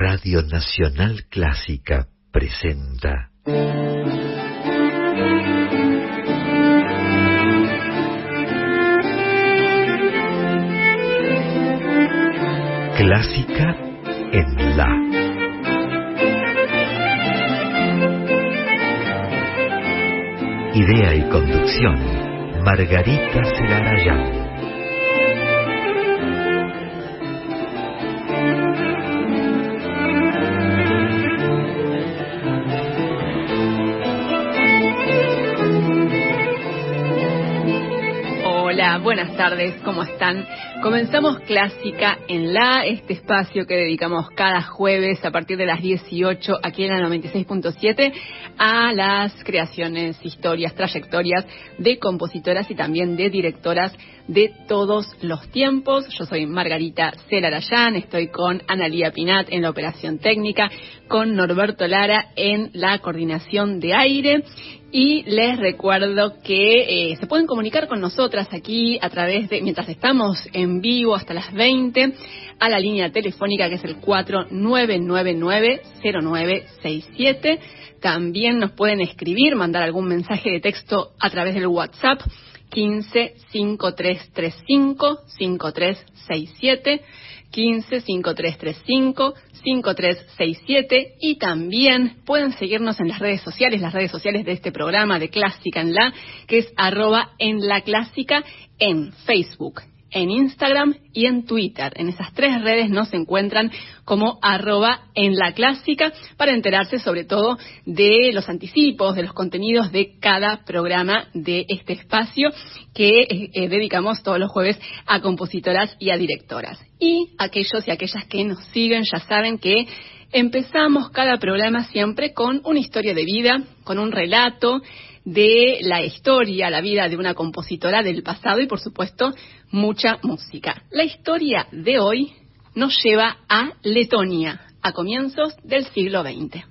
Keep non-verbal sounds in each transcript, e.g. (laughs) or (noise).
Radio Nacional Clásica presenta. Clásica en La. Idea y conducción, Margarita Celarayán. Buenas tardes, ¿cómo están? Comenzamos Clásica en La, este espacio que dedicamos cada jueves a partir de las 18 aquí en la 96.7 a las creaciones, historias, trayectorias de compositoras y también de directoras de todos los tiempos. Yo soy Margarita Celarayán, estoy con Analía Pinat en la operación técnica, con Norberto Lara en la coordinación de aire y les recuerdo que eh, se pueden comunicar con nosotras aquí a través de, mientras estamos en vivo hasta las 20, a la línea telefónica que es el 4999-0967. También nos pueden escribir, mandar algún mensaje de texto a través del WhatsApp 15 5335 5367 15 5335 5367 y también pueden seguirnos en las redes sociales, las redes sociales de este programa de Clásica en la, que es arroba en la clásica en Facebook, en Instagram y en Twitter. En esas tres redes nos encuentran como arroba en la clásica para enterarse sobre todo de los anticipos, de los contenidos de cada programa de este espacio que eh, eh, dedicamos todos los jueves a compositoras y a directoras. Y aquellos y aquellas que nos siguen ya saben que empezamos cada programa siempre con una historia de vida, con un relato de la historia, la vida de una compositora del pasado y por supuesto mucha música. La historia de hoy nos lleva a Letonia, a comienzos del siglo XX.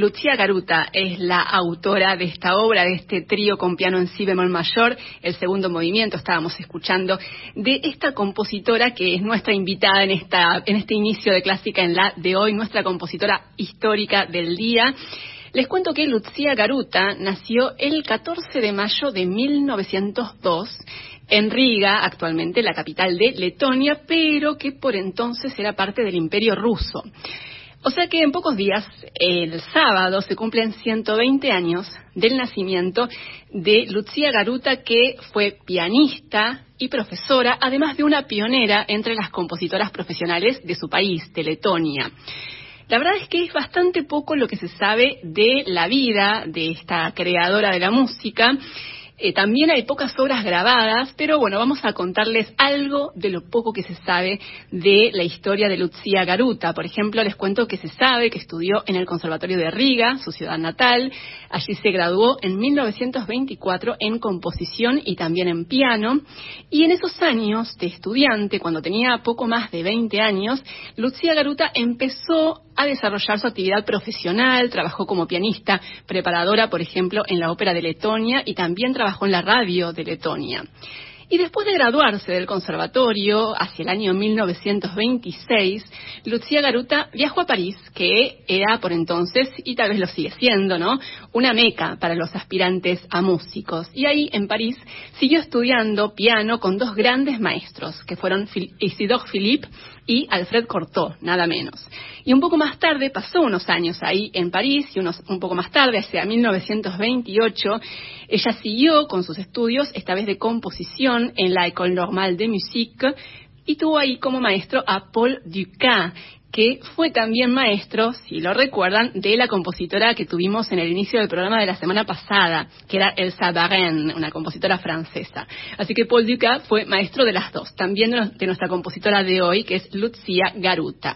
Lucía Garuta es la autora de esta obra, de este trío con piano en si bemol mayor, el segundo movimiento, estábamos escuchando, de esta compositora que es nuestra invitada en, esta, en este inicio de Clásica en la de hoy, nuestra compositora histórica del día. Les cuento que Lucía Garuta nació el 14 de mayo de 1902 en Riga, actualmente la capital de Letonia, pero que por entonces era parte del Imperio ruso. O sea que en pocos días, el sábado, se cumplen 120 años del nacimiento de Lucía Garuta, que fue pianista y profesora, además de una pionera entre las compositoras profesionales de su país, de Letonia. La verdad es que es bastante poco lo que se sabe de la vida de esta creadora de la música eh, también hay pocas obras grabadas, pero bueno, vamos a contarles algo de lo poco que se sabe de la historia de Lucía Garuta. Por ejemplo, les cuento que se sabe que estudió en el Conservatorio de Riga, su ciudad natal. Allí se graduó en 1924 en composición y también en piano. Y en esos años de estudiante, cuando tenía poco más de 20 años, Lucía Garuta empezó a desarrollar su actividad profesional, trabajó como pianista, preparadora, por ejemplo, en la Ópera de Letonia y también trabajó en la radio de Letonia. Y después de graduarse del conservatorio, hacia el año 1926, Lucía Garuta viajó a París, que era por entonces, y tal vez lo sigue siendo, ¿no? Una meca para los aspirantes a músicos. Y ahí, en París, siguió estudiando piano con dos grandes maestros, que fueron Isidore Philippe y Alfred Cortot, nada menos. Y un poco más tarde, pasó unos años ahí en París, y unos, un poco más tarde, hacia 1928, ella siguió con sus estudios, esta vez de composición, en la École Normale de Musique, y tuvo ahí como maestro a Paul Ducat, que fue también maestro, si lo recuerdan, de la compositora que tuvimos en el inicio del programa de la semana pasada, que era Elsa Barren, una compositora francesa. Así que Paul Ducat fue maestro de las dos, también de nuestra compositora de hoy, que es Lucia Garuta.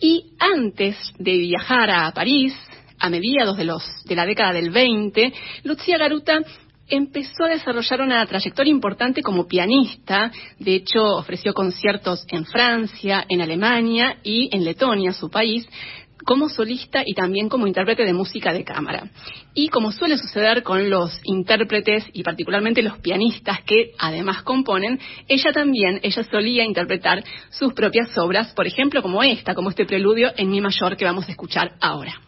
Y antes de viajar a París, a mediados de, los, de la década del 20, Lucia Garuta empezó a desarrollar una trayectoria importante como pianista. De hecho, ofreció conciertos en Francia, en Alemania y en Letonia, su país, como solista y también como intérprete de música de cámara. Y como suele suceder con los intérpretes y particularmente los pianistas que además componen, ella también, ella solía interpretar sus propias obras, por ejemplo como esta, como este preludio en mi mayor que vamos a escuchar ahora.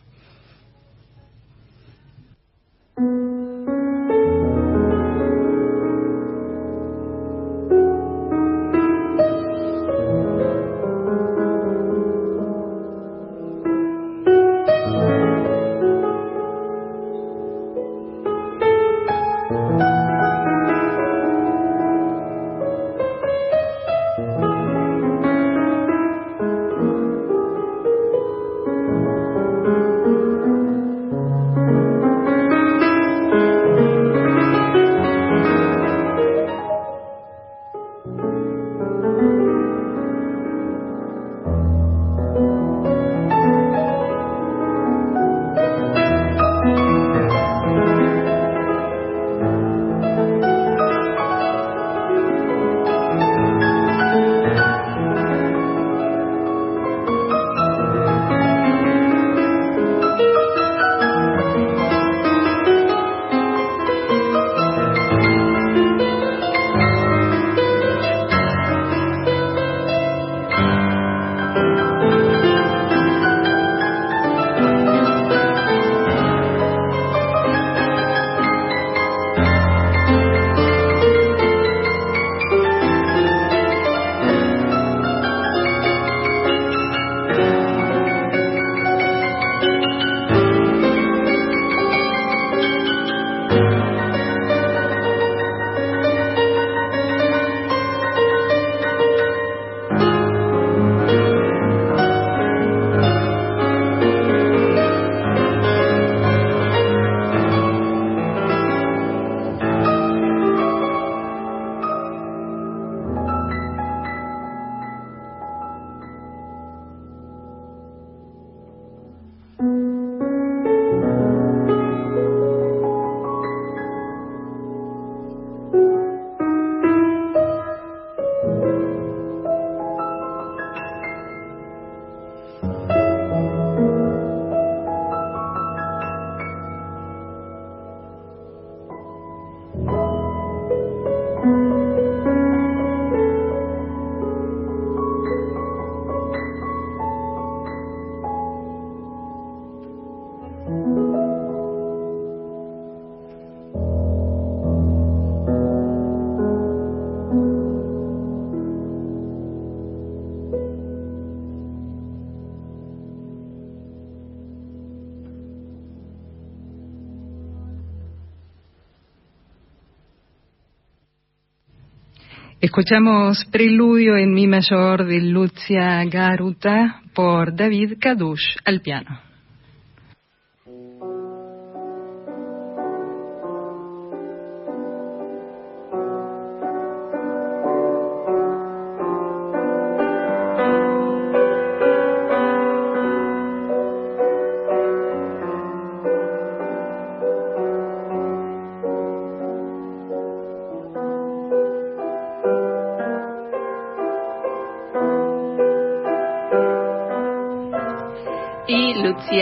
Escuchamos Preludio en Mi mayor de Lucia Garuta por David Kadush al piano.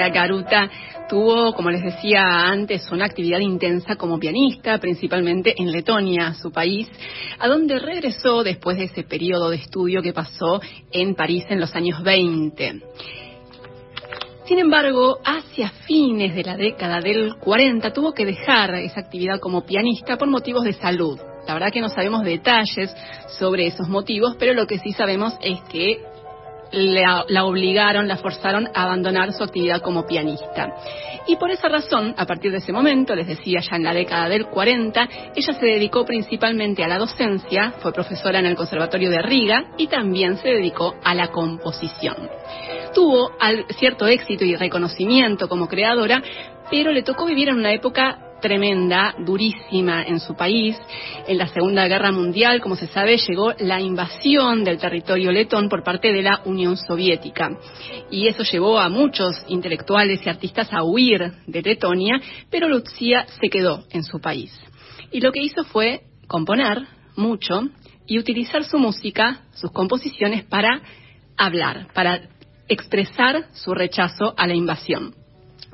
Garuta tuvo, como les decía antes, una actividad intensa como pianista, principalmente en Letonia, su país, a donde regresó después de ese periodo de estudio que pasó en París en los años 20. Sin embargo, hacia fines de la década del 40 tuvo que dejar esa actividad como pianista por motivos de salud. La verdad que no sabemos detalles sobre esos motivos, pero lo que sí sabemos es que la, obligaron, la forzaron a abandonar su actividad como pianista. Y por esa razón, a partir de ese momento, les decía ya en la década del 40, ella se dedicó principalmente a la docencia, fue profesora en el Conservatorio de Riga y también se dedicó a la composición. Tuvo cierto éxito y reconocimiento como creadora, pero le tocó vivir en una época tremenda, durísima en su país. En la Segunda Guerra Mundial, como se sabe, llegó la invasión del territorio letón por parte de la Unión Soviética. Y eso llevó a muchos intelectuales y artistas a huir de Letonia, pero Lucía se quedó en su país. Y lo que hizo fue componer mucho y utilizar su música, sus composiciones, para hablar, para expresar su rechazo a la invasión.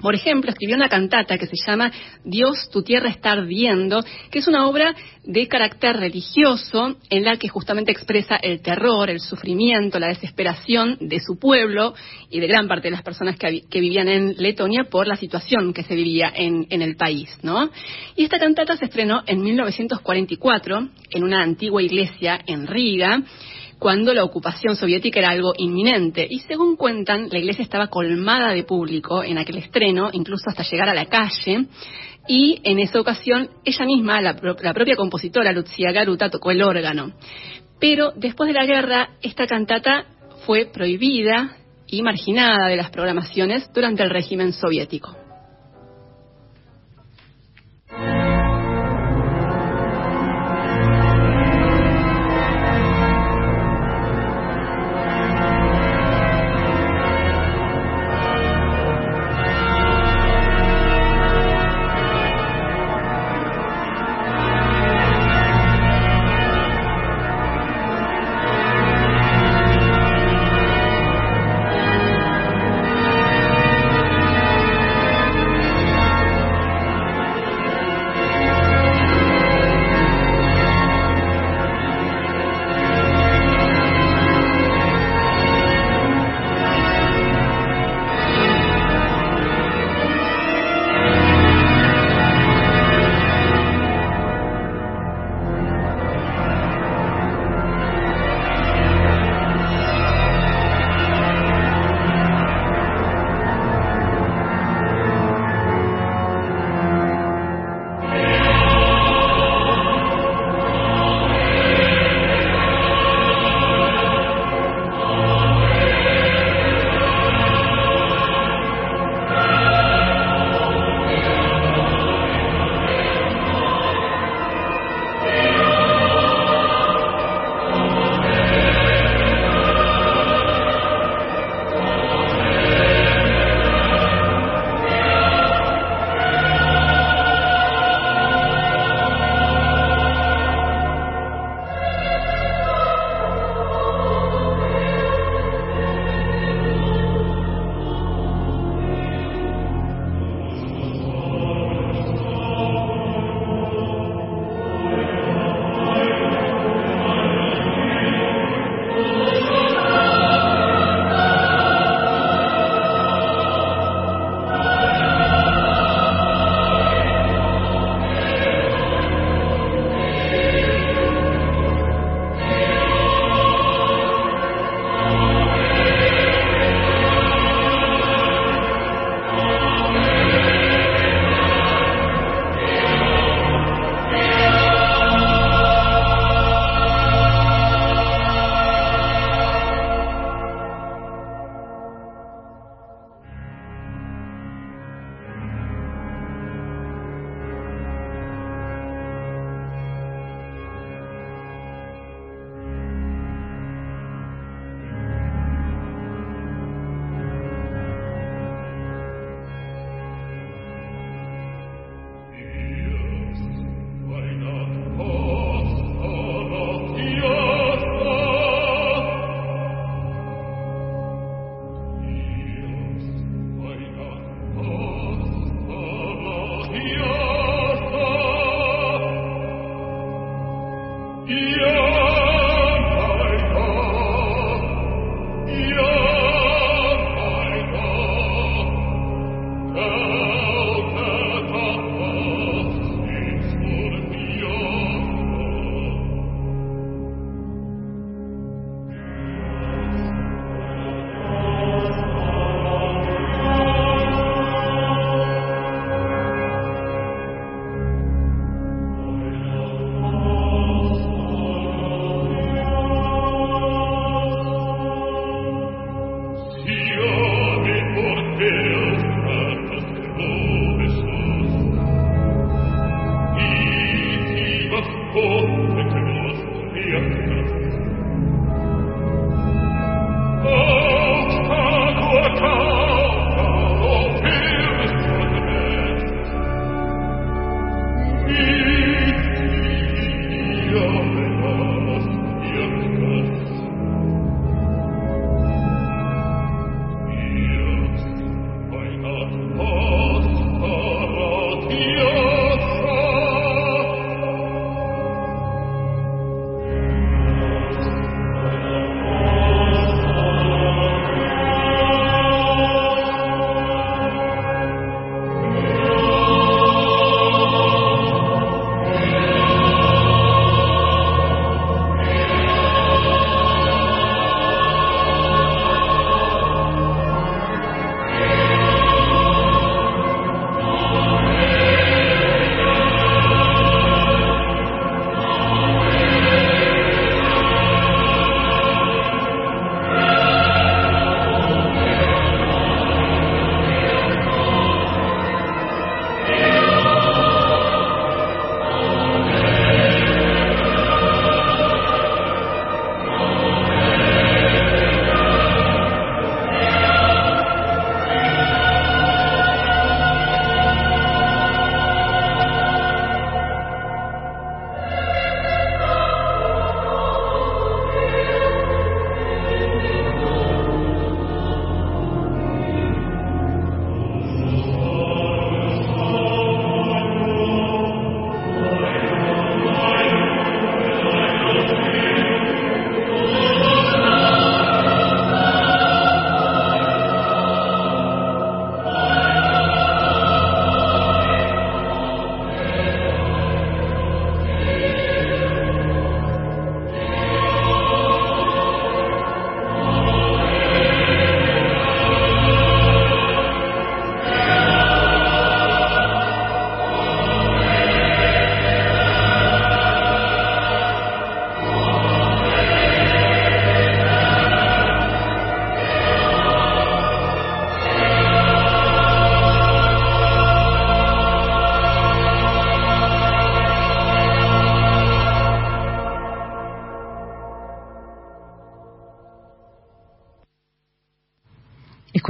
Por ejemplo, escribió una cantata que se llama Dios, tu tierra está ardiendo, que es una obra de carácter religioso en la que justamente expresa el terror, el sufrimiento, la desesperación de su pueblo y de gran parte de las personas que, vivían en Letonia por la situación que se vivía en, en el país, ¿no? Y esta cantata se estrenó en 1944 en una antigua iglesia en Riga cuando la ocupación soviética era algo inminente. Y según cuentan, la iglesia estaba colmada de público en aquel estreno, incluso hasta llegar a la calle. Y en esa ocasión, ella misma, la, propia compositora Lucia Garuta, tocó el órgano. Pero después de la guerra, esta cantata fue prohibida y marginada de las programaciones durante el régimen soviético.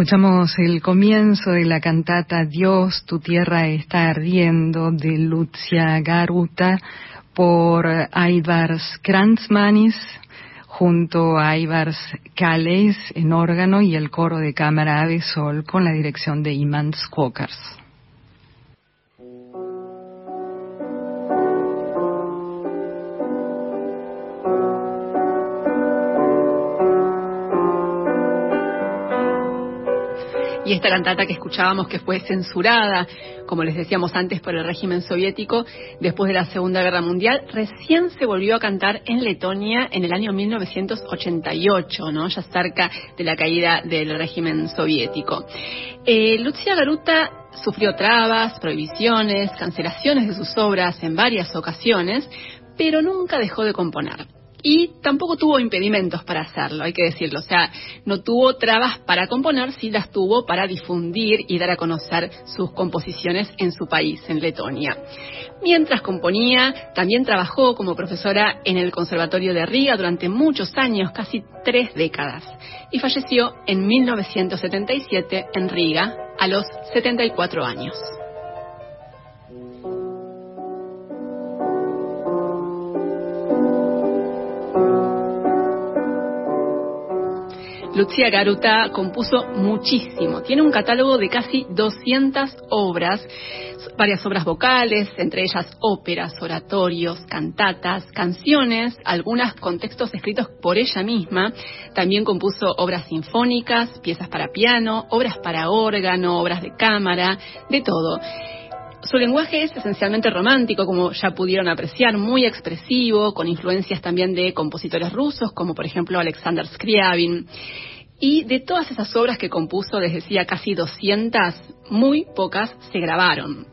Escuchamos el comienzo de la cantata Dios, tu tierra está ardiendo de Lucia Garuta por Aivars Kranzmanis junto a Aivars Kaleis en órgano y el coro de cámara de sol con la dirección de Iman Squawkers. Esta cantata que escuchábamos que fue censurada, como les decíamos antes, por el régimen soviético después de la Segunda Guerra Mundial, recién se volvió a cantar en Letonia en el año 1988, ¿no? ya cerca de la caída del régimen soviético. Eh, Lucia Garuta sufrió trabas, prohibiciones, cancelaciones de sus obras en varias ocasiones, pero nunca dejó de componer y tampoco tuvo impedimentos para hacerlo, hay que decirlo. O sea, no tuvo trabas para componer, sí las tuvo para difundir y dar a conocer sus composiciones en su país, en Letonia. Mientras componía, también trabajó como profesora en el Conservatorio de Riga durante muchos años, casi tres décadas, y falleció en 1977 en Riga a los 74 años. Lucia Garuta compuso muchísimo. Tiene un catálogo de casi 200 obras, varias obras vocales, entre ellas óperas, oratorios, cantatas, canciones, algunas con textos escritos por ella misma. También compuso obras sinfónicas, piezas para piano, obras para órgano, obras de cámara, de todo. Su lenguaje es esencialmente romántico, como ya pudieron apreciar, muy expresivo, con influencias también de compositores rusos, como por ejemplo Alexander Scriabin. Y de todas esas obras que compuso, les decía casi 200, muy pocas se grabaron.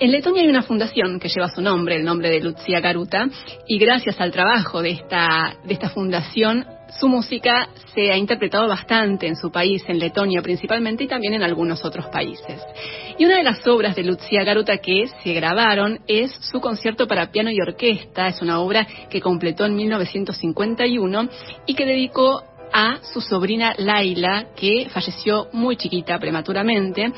En Letonia hay una fundación que lleva su nombre, el nombre de Lucia Garuta, y gracias al trabajo de esta, de esta fundación su música se ha interpretado bastante en su país, en Letonia principalmente, y también en algunos otros países. Y una de las obras de Lucia Garuta que se grabaron es su concierto para piano y orquesta. Es una obra que completó en 1951 y que dedicó a su sobrina Laila, que falleció muy chiquita, prematuramente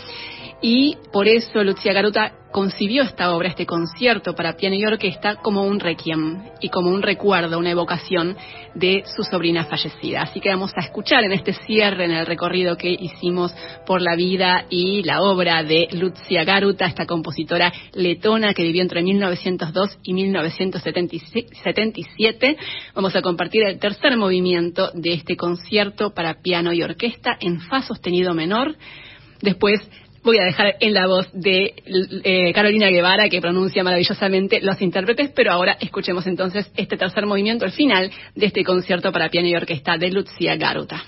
y por eso Lucia Garuta concibió esta obra, este concierto para piano y orquesta, como un requiem y como un recuerdo, una evocación de su sobrina fallecida. Así que vamos a escuchar en este cierre, en el recorrido que hicimos por la vida y la obra de Lucia Garuta, esta compositora letona que vivió entre 1902 y 1977. Vamos a compartir el tercer movimiento de este concierto para piano y orquesta en fa sostenido menor. Después voy a dejar en la voz de eh, Carolina Guevara, que pronuncia maravillosamente los intérpretes, pero ahora escuchemos entonces este tercer movimiento, el final de este concierto para piano y orquesta de Lucia Garuta.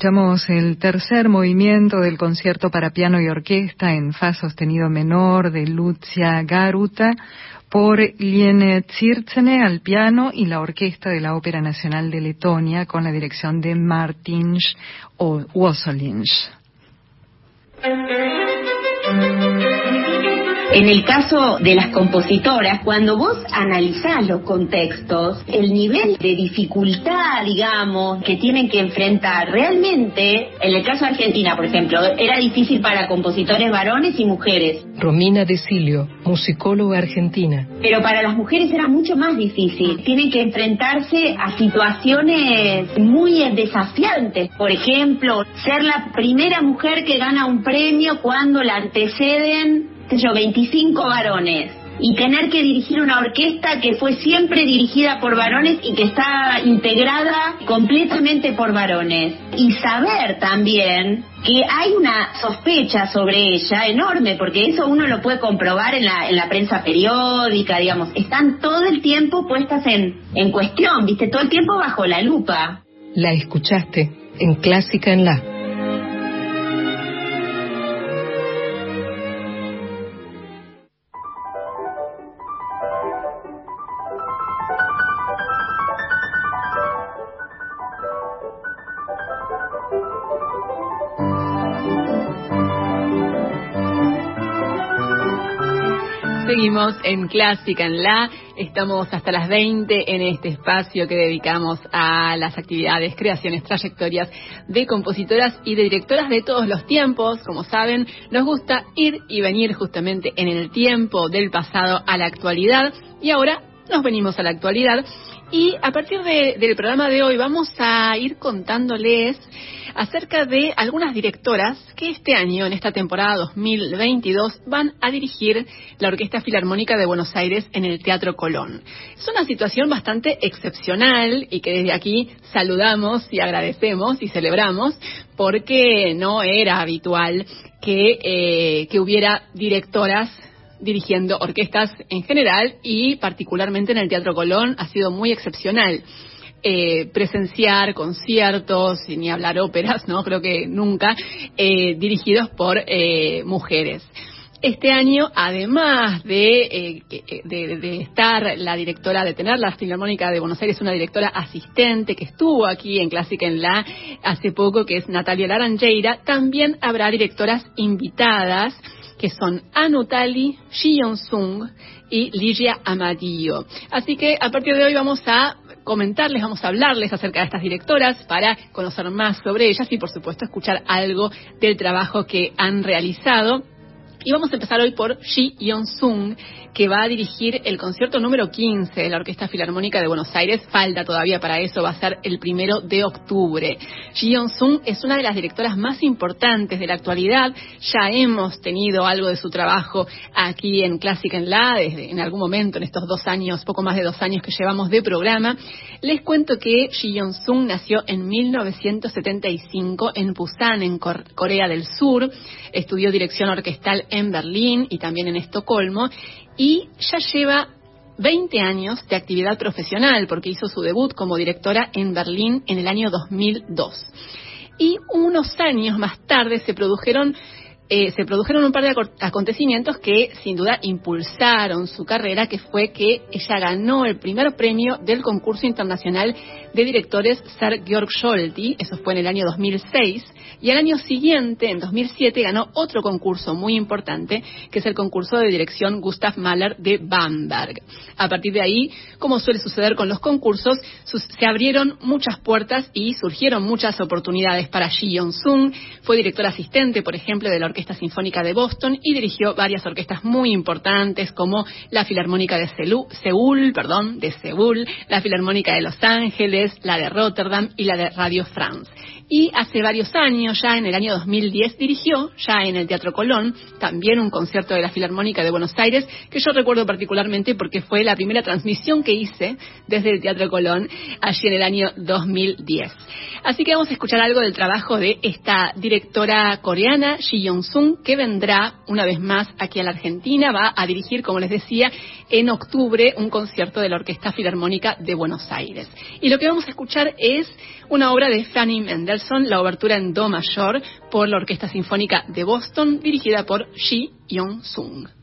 Escuchamos el tercer movimiento del concierto para piano y orquesta en fa sostenido menor de Lucia Garuta por Liene Tsirtsene al piano y la orquesta de la Ópera Nacional de Letonia con la dirección de Martin Wosolins. En el caso de las compositoras, cuando vos analizás los contextos, el nivel de dificultad, digamos, que tienen que enfrentar, realmente, en el caso de Argentina, por ejemplo, era difícil para compositores varones y mujeres. Romina Desilio, musicóloga argentina. Pero para las mujeres era mucho más difícil. Tienen que enfrentarse a situaciones muy desafiantes. Por ejemplo, ser la primera mujer que gana un premio cuando la anteceden yo, 25 varones y tener que dirigir una orquesta que fue siempre dirigida por varones y que está integrada completamente por varones. Y saber también que hay una sospecha sobre ella enorme, porque eso uno lo puede comprobar en la, en la prensa periódica, digamos, están todo el tiempo puestas en, en cuestión, viste, todo el tiempo bajo la lupa. La escuchaste en Clásica en La. Seguimos en Clásica en La. Estamos hasta las 20 en este espacio que dedicamos a las actividades, creaciones, trayectorias de compositoras y de directoras de todos los tiempos. Como saben, nos gusta ir y venir justamente en el tiempo del pasado a la actualidad. Y ahora nos venimos a la actualidad. Y a partir del programa de hoy vamos a ir contándoles acerca de algunas directoras que este año, en esta temporada 2022, van a dirigir la Orquesta Filarmónica de Buenos Aires en el Teatro Colón. Es una situación bastante excepcional y que desde aquí saludamos y agradecemos y celebramos porque no era habitual que, eh, que hubiera directoras dirigiendo orquestas en general y particularmente en el Teatro Colón ha sido muy excepcional. Eh, presenciar conciertos, y ni hablar óperas, no creo que nunca, eh, dirigidos por eh, mujeres. Este año, además de, de, estar la directora, de tener la Filarmónica de Buenos Aires, una directora asistente que estuvo aquí en Clásica en La hace poco, que es Natalia Laranjeira, también habrá directoras invitadas que son Anutali, Ji Sung y Ligia Amadillo. Así que a partir de hoy vamos a comentarles, vamos a hablarles acerca de estas directoras para conocer más sobre ellas y, por supuesto, escuchar algo del trabajo que han realizado. Y vamos a empezar hoy por Ji Yeon-sung, que va a dirigir el concierto número 15 de la Orquesta Filarmónica de Buenos Aires. Falta todavía para eso, va a ser el primero de octubre. Ji Yeon-sung es una de las directoras más importantes de la actualidad. Ya hemos tenido algo de su trabajo aquí en Clásica en La, desde en algún momento, en estos dos años, poco más de dos años que llevamos de programa. Les cuento que Ji Yeon-sung nació en 1975 en Busan, en Corea del Sur. Estudió dirección orquestal en Berlín y también en Estocolmo y ya lleva 20 años de actividad profesional porque hizo su debut como directora en Berlín en el año 2002. Y unos años más tarde se produjeron eh, se produjeron un par de acontecimientos que sin duda impulsaron su carrera, que fue que ella ganó el primer premio del concurso internacional de directores Sir Georg Scholti, eso fue en el año 2006, y al año siguiente, en 2007, ganó otro concurso muy importante, que es el concurso de dirección Gustav Mahler de Bamberg. A partir de ahí, como suele suceder con los concursos, se abrieron muchas puertas y surgieron muchas oportunidades para Ji Yeon-sung. Fue directora asistente, por ejemplo, de la Orquesta Sinfónica de Boston y dirigió varias orquestas muy importantes como la Filarmónica de Seúl, perdón, de Seúl, la Filarmónica de Los Ángeles, la de Rotterdam y la de Radio France y hace varios años, ya en el año 2010, dirigió, ya en el Teatro Colón, también un concierto de la Filarmónica de Buenos Aires, que yo recuerdo particularmente porque fue la primera transmisión que hice desde el Teatro Colón allí en el año 2010. Así que vamos a escuchar algo del trabajo de esta directora coreana, Ji Yong-sung, que vendrá una vez más aquí a la Argentina, va a dirigir, como les decía, en octubre un concierto de la Orquesta Filarmónica de Buenos Aires. Y lo que vamos a escuchar es una obra de Fanny Mendelssohn, la obertura en Do mayor por la Orquesta Sinfónica de Boston, dirigida por Ji Yong-sung.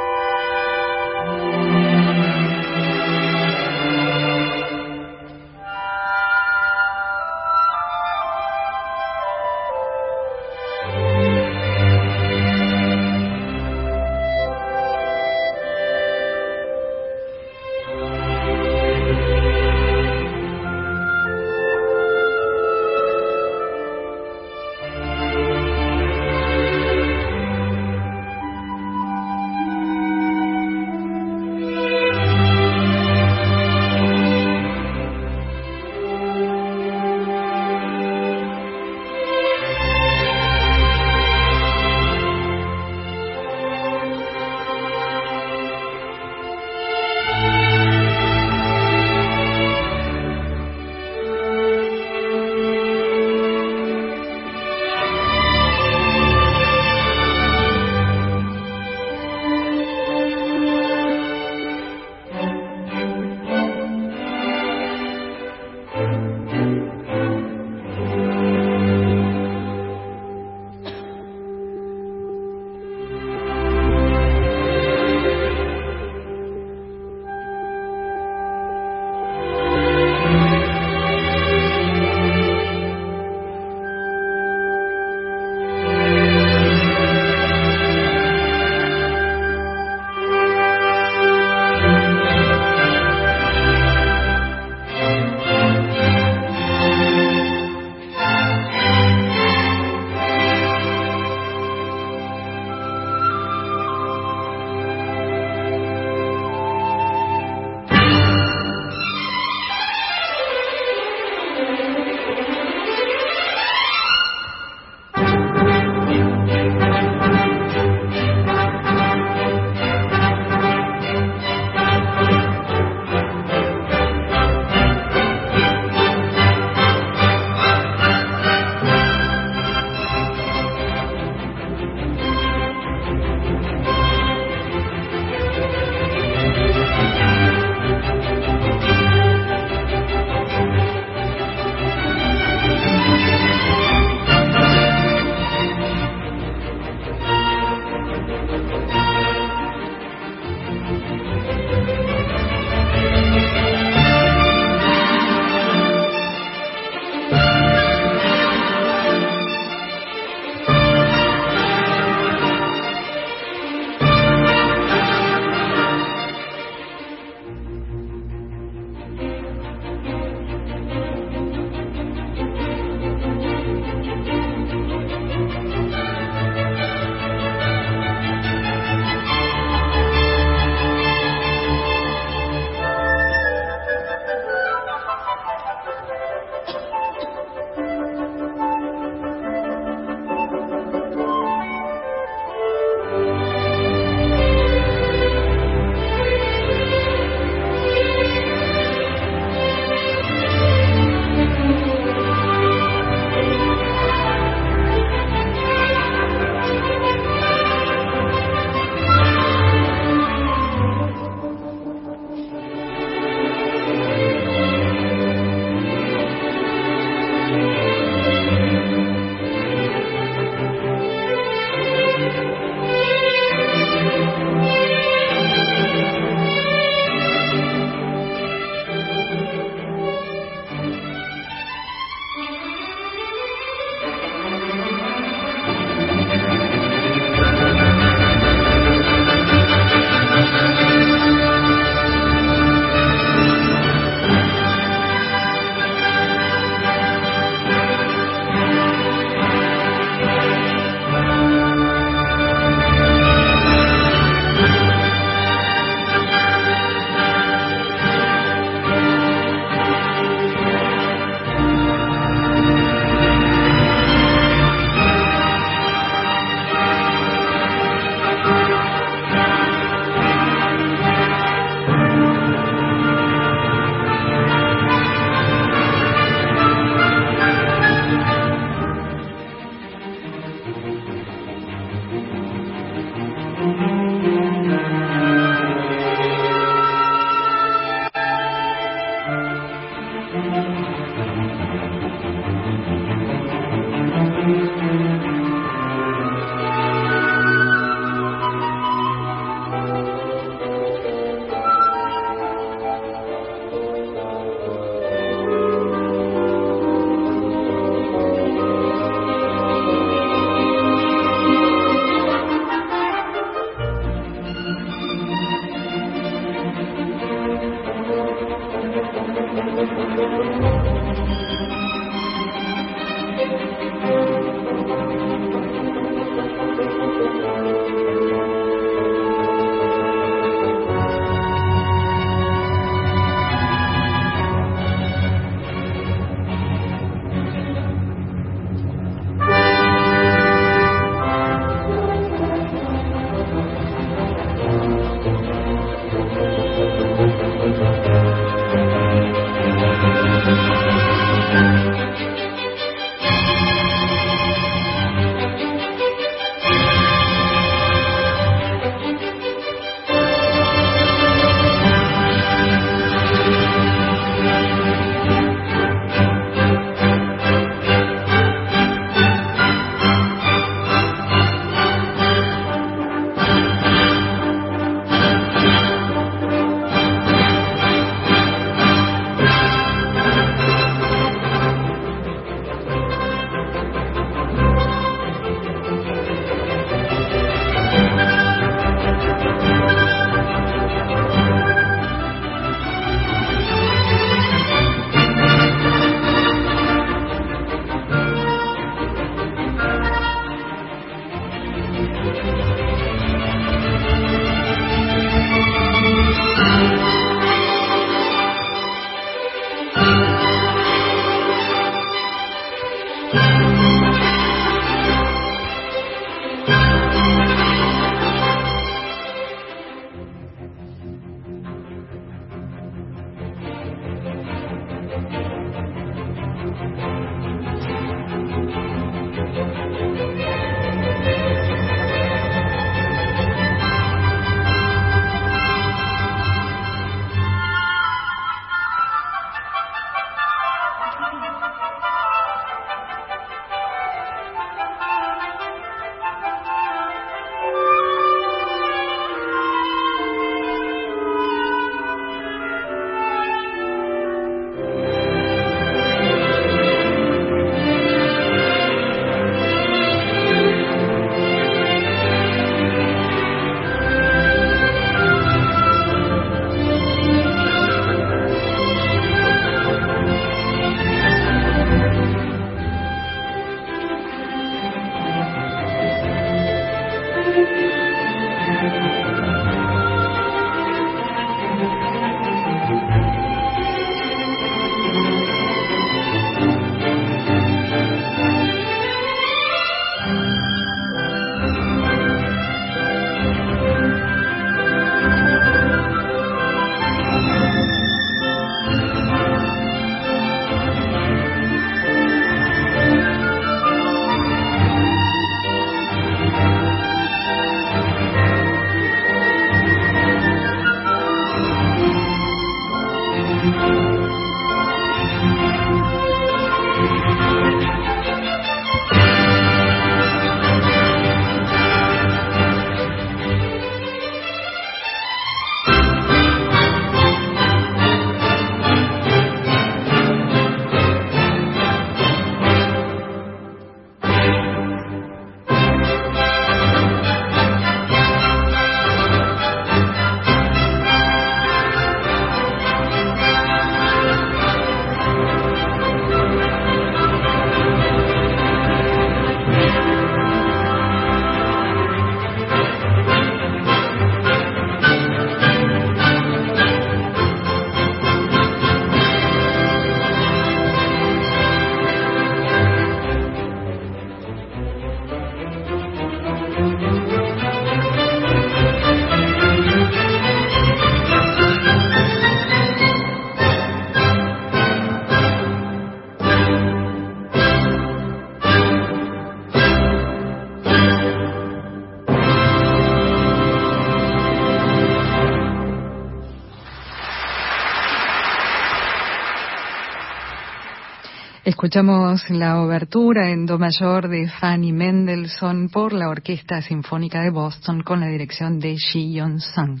Escuchamos la obertura en Do mayor de Fanny Mendelssohn por la Orquesta Sinfónica de Boston con la dirección de Ji Yeon Sung,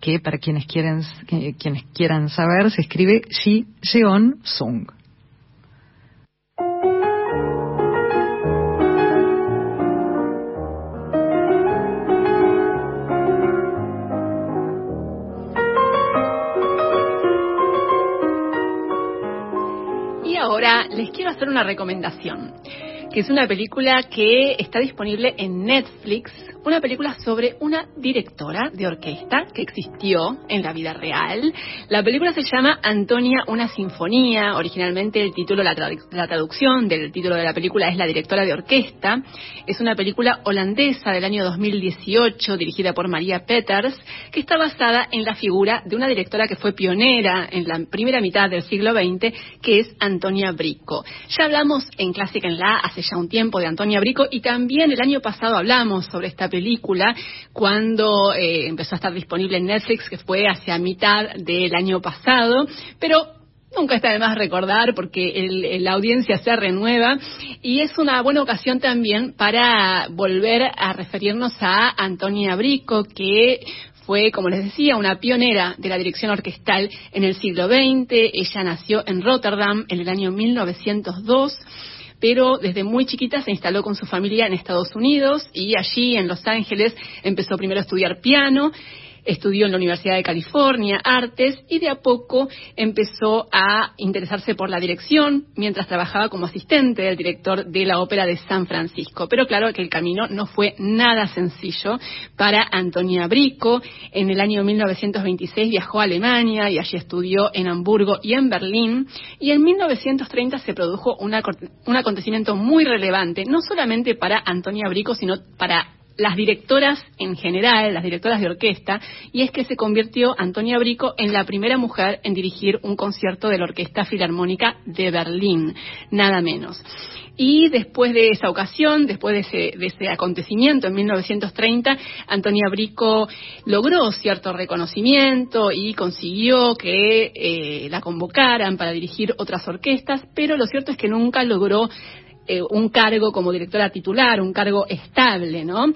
que para quienes quieran, quienes quieran saber se escribe Ji Yeon les quiero hacer una recomendación, que es una película que está disponible en Netflix una película sobre una directora de orquesta que existió en la vida real. La película se llama Antonia, una sinfonía. Originalmente el título, la, traducción del título de la película es La directora de orquesta. Es una película holandesa del año 2018 dirigida por María Peters, que está basada en la figura de una directora que fue pionera en la primera mitad del siglo XX, que es Antonia Brico. Ya hablamos en Clásica en la hace ya un tiempo de Antonia Brico y también el año pasado hablamos sobre esta película cuando eh, empezó a estar disponible en Netflix, que fue hacia mitad del año pasado, pero Nunca está de más recordar porque la audiencia se renueva y es una buena ocasión también para volver a referirnos a Antonia Brico, que fue, como les decía, una pionera de la dirección orquestal en el siglo XX. Ella nació en Rotterdam en el año 1902 pero desde muy chiquita se instaló con su familia en Estados Unidos y allí en Los Ángeles empezó primero a estudiar piano estudió en la Universidad de California artes y de a poco empezó a interesarse por la dirección mientras trabajaba como asistente del director de la Ópera de San Francisco. Pero claro que el camino no fue nada sencillo para Antonia Brico. En el año 1926 viajó a Alemania y allí estudió en Hamburgo y en Berlín. Y en 1930 se produjo un acontecimiento muy relevante, no solamente para Antonia Brico, sino para las directoras en general, las directoras de orquesta, y es que se convirtió Antonia Brico en la primera mujer en dirigir un concierto de la Orquesta Filarmónica de Berlín, nada menos. Y después de esa ocasión, después de ese, acontecimiento en 1930, Antonia Brico logró cierto reconocimiento y consiguió que eh, la convocaran para dirigir otras orquestas, pero lo cierto es que nunca logró eh, un cargo como directora titular, un cargo estable, ¿no?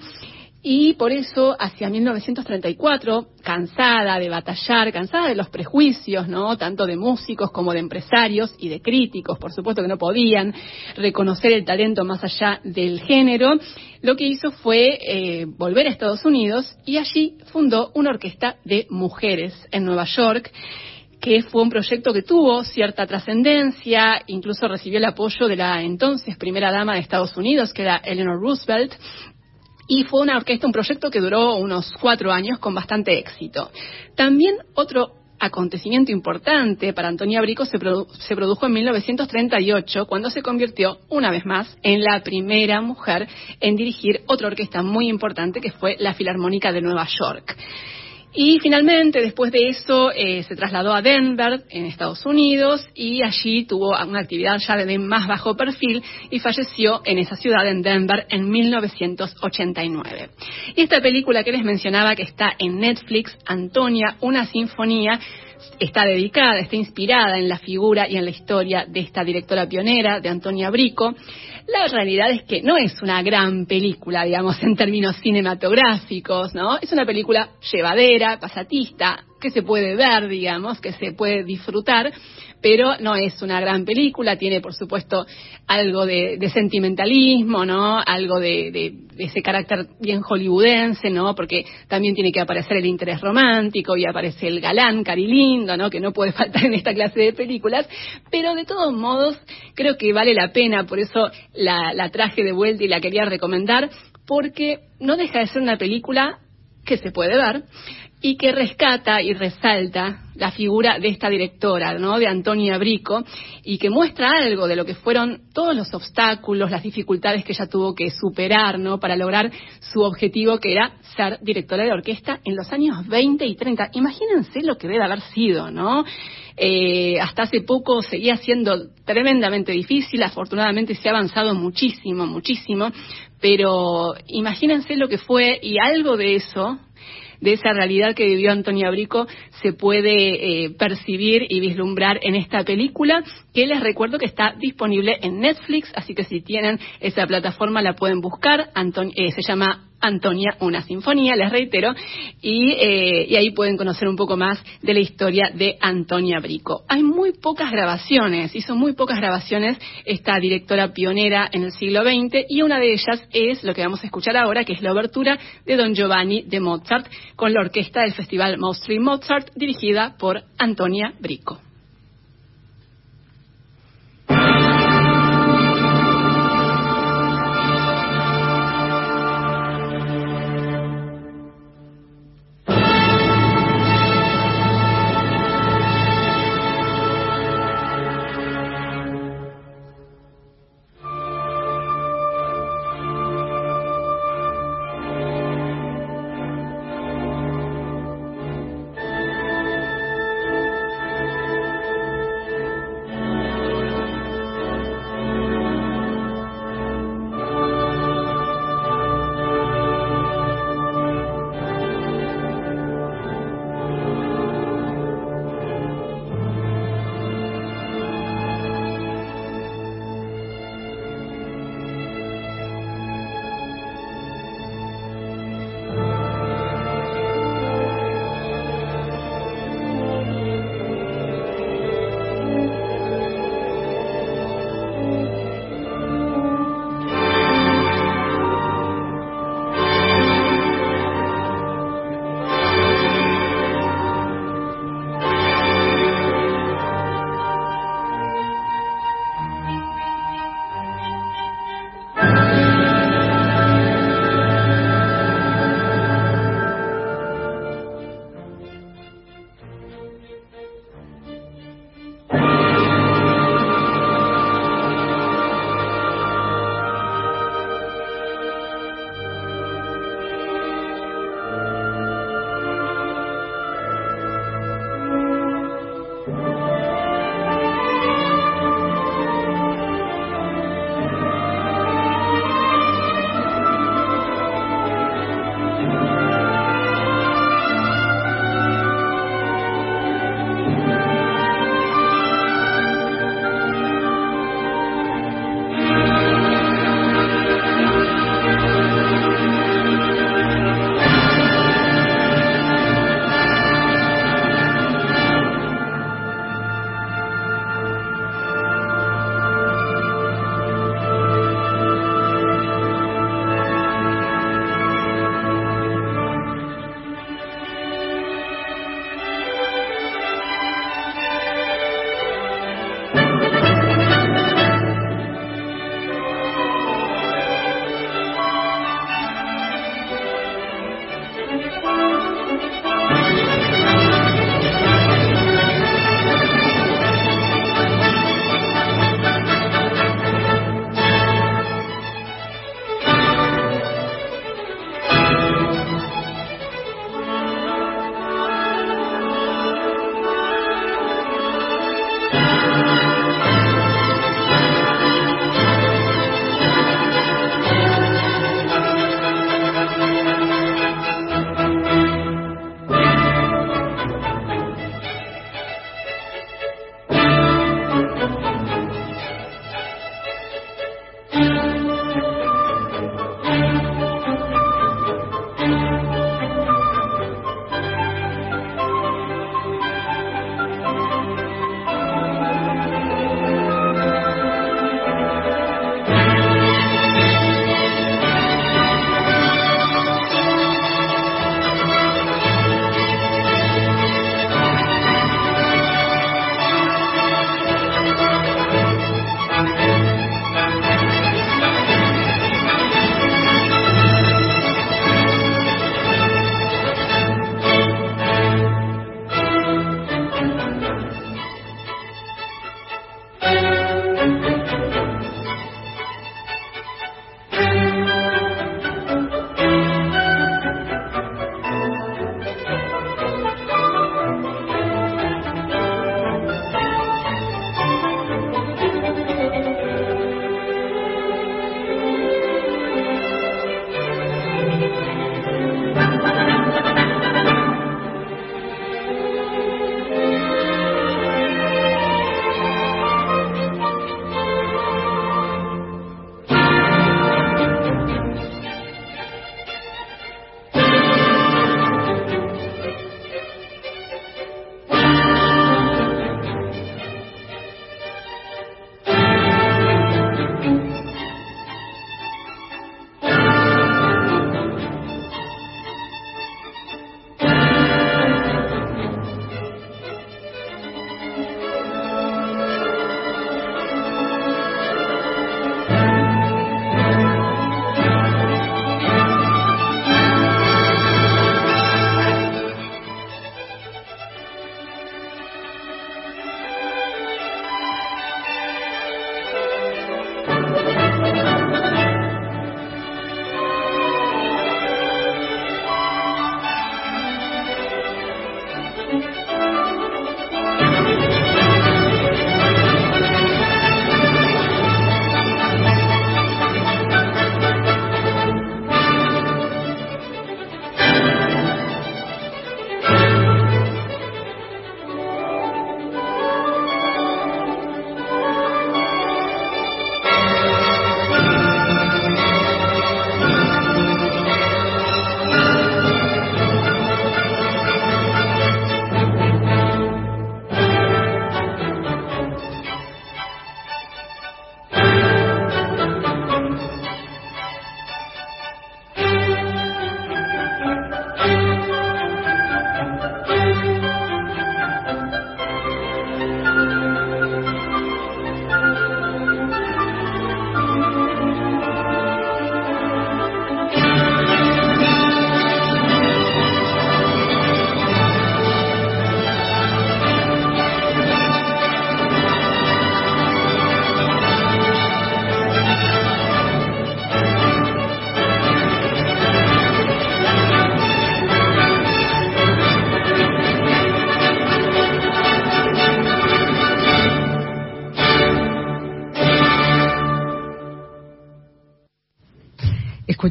Y por eso, hacia 1934, cansada de batallar, cansada de los prejuicios, ¿no? Tanto de músicos como de empresarios y de críticos, por supuesto que no podían reconocer el talento más allá del género, lo que hizo fue eh, volver a Estados Unidos y allí fundó una orquesta de mujeres en Nueva York que fue un proyecto que tuvo cierta trascendencia, incluso recibió el apoyo de la entonces primera dama de Estados Unidos, que era Eleanor Roosevelt, y fue una orquesta, un proyecto que duró unos cuatro años con bastante éxito. También otro acontecimiento importante para Antonia Brico se, se, produjo en 1938, cuando se convirtió una vez más en la primera mujer en dirigir otra orquesta muy importante que fue la Filarmónica de Nueva York. Y finalmente, después de eso, eh, se trasladó a Denver, en Estados Unidos, y allí tuvo una actividad ya de más bajo perfil y falleció en esa ciudad, en Denver, en 1989. Y esta película que les mencionaba, que está en Netflix, Antonia, una sinfonía, está dedicada, está inspirada en la figura y en la historia de esta directora pionera, de Antonia Brico. La realidad es que no es una gran película, digamos, en términos cinematográficos, ¿no? Es una película llevadera, pasatista, que se puede ver, digamos, que se puede disfrutar, pero no es una gran película, tiene por supuesto algo de, sentimentalismo, ¿no? Algo de, ese carácter bien hollywoodense, ¿no? Porque también tiene que aparecer el interés romántico y aparece el galán carilindo, ¿no? Que no puede (laughs) faltar en esta clase de películas, pero de todos modos creo que vale la pena, por eso la, la traje de vuelta y la quería recomendar, porque no deja de ser una película que se puede ver, y que rescata y resalta la figura de esta directora, ¿no? de Antonia Brico, y que muestra algo de lo que fueron todos los obstáculos, las dificultades que ella tuvo que superar ¿no? para lograr su objetivo, que era ser directora de orquesta en los años 20 y 30. Imagínense lo que debe haber sido, ¿no? Eh, hasta hace poco seguía siendo tremendamente difícil, afortunadamente se ha avanzado muchísimo, muchísimo, pero imagínense lo que fue y algo de eso de esa realidad que vivió Antonia Brico se puede eh, percibir y vislumbrar en esta película, que les recuerdo que está disponible en Netflix, así que si tienen esa plataforma la pueden buscar. Eh, se llama Antonia, una sinfonía, les reitero, eh, y, ahí pueden conocer un poco más de la historia de Antonia Brico. Hay muy pocas grabaciones, hizo muy pocas grabaciones esta directora pionera en el siglo XX, y una de ellas es lo que vamos a escuchar ahora, que es la obertura de Don Giovanni de Mozart, con la orquesta del Festival Mostly Mozart, dirigida por Antonia Brico.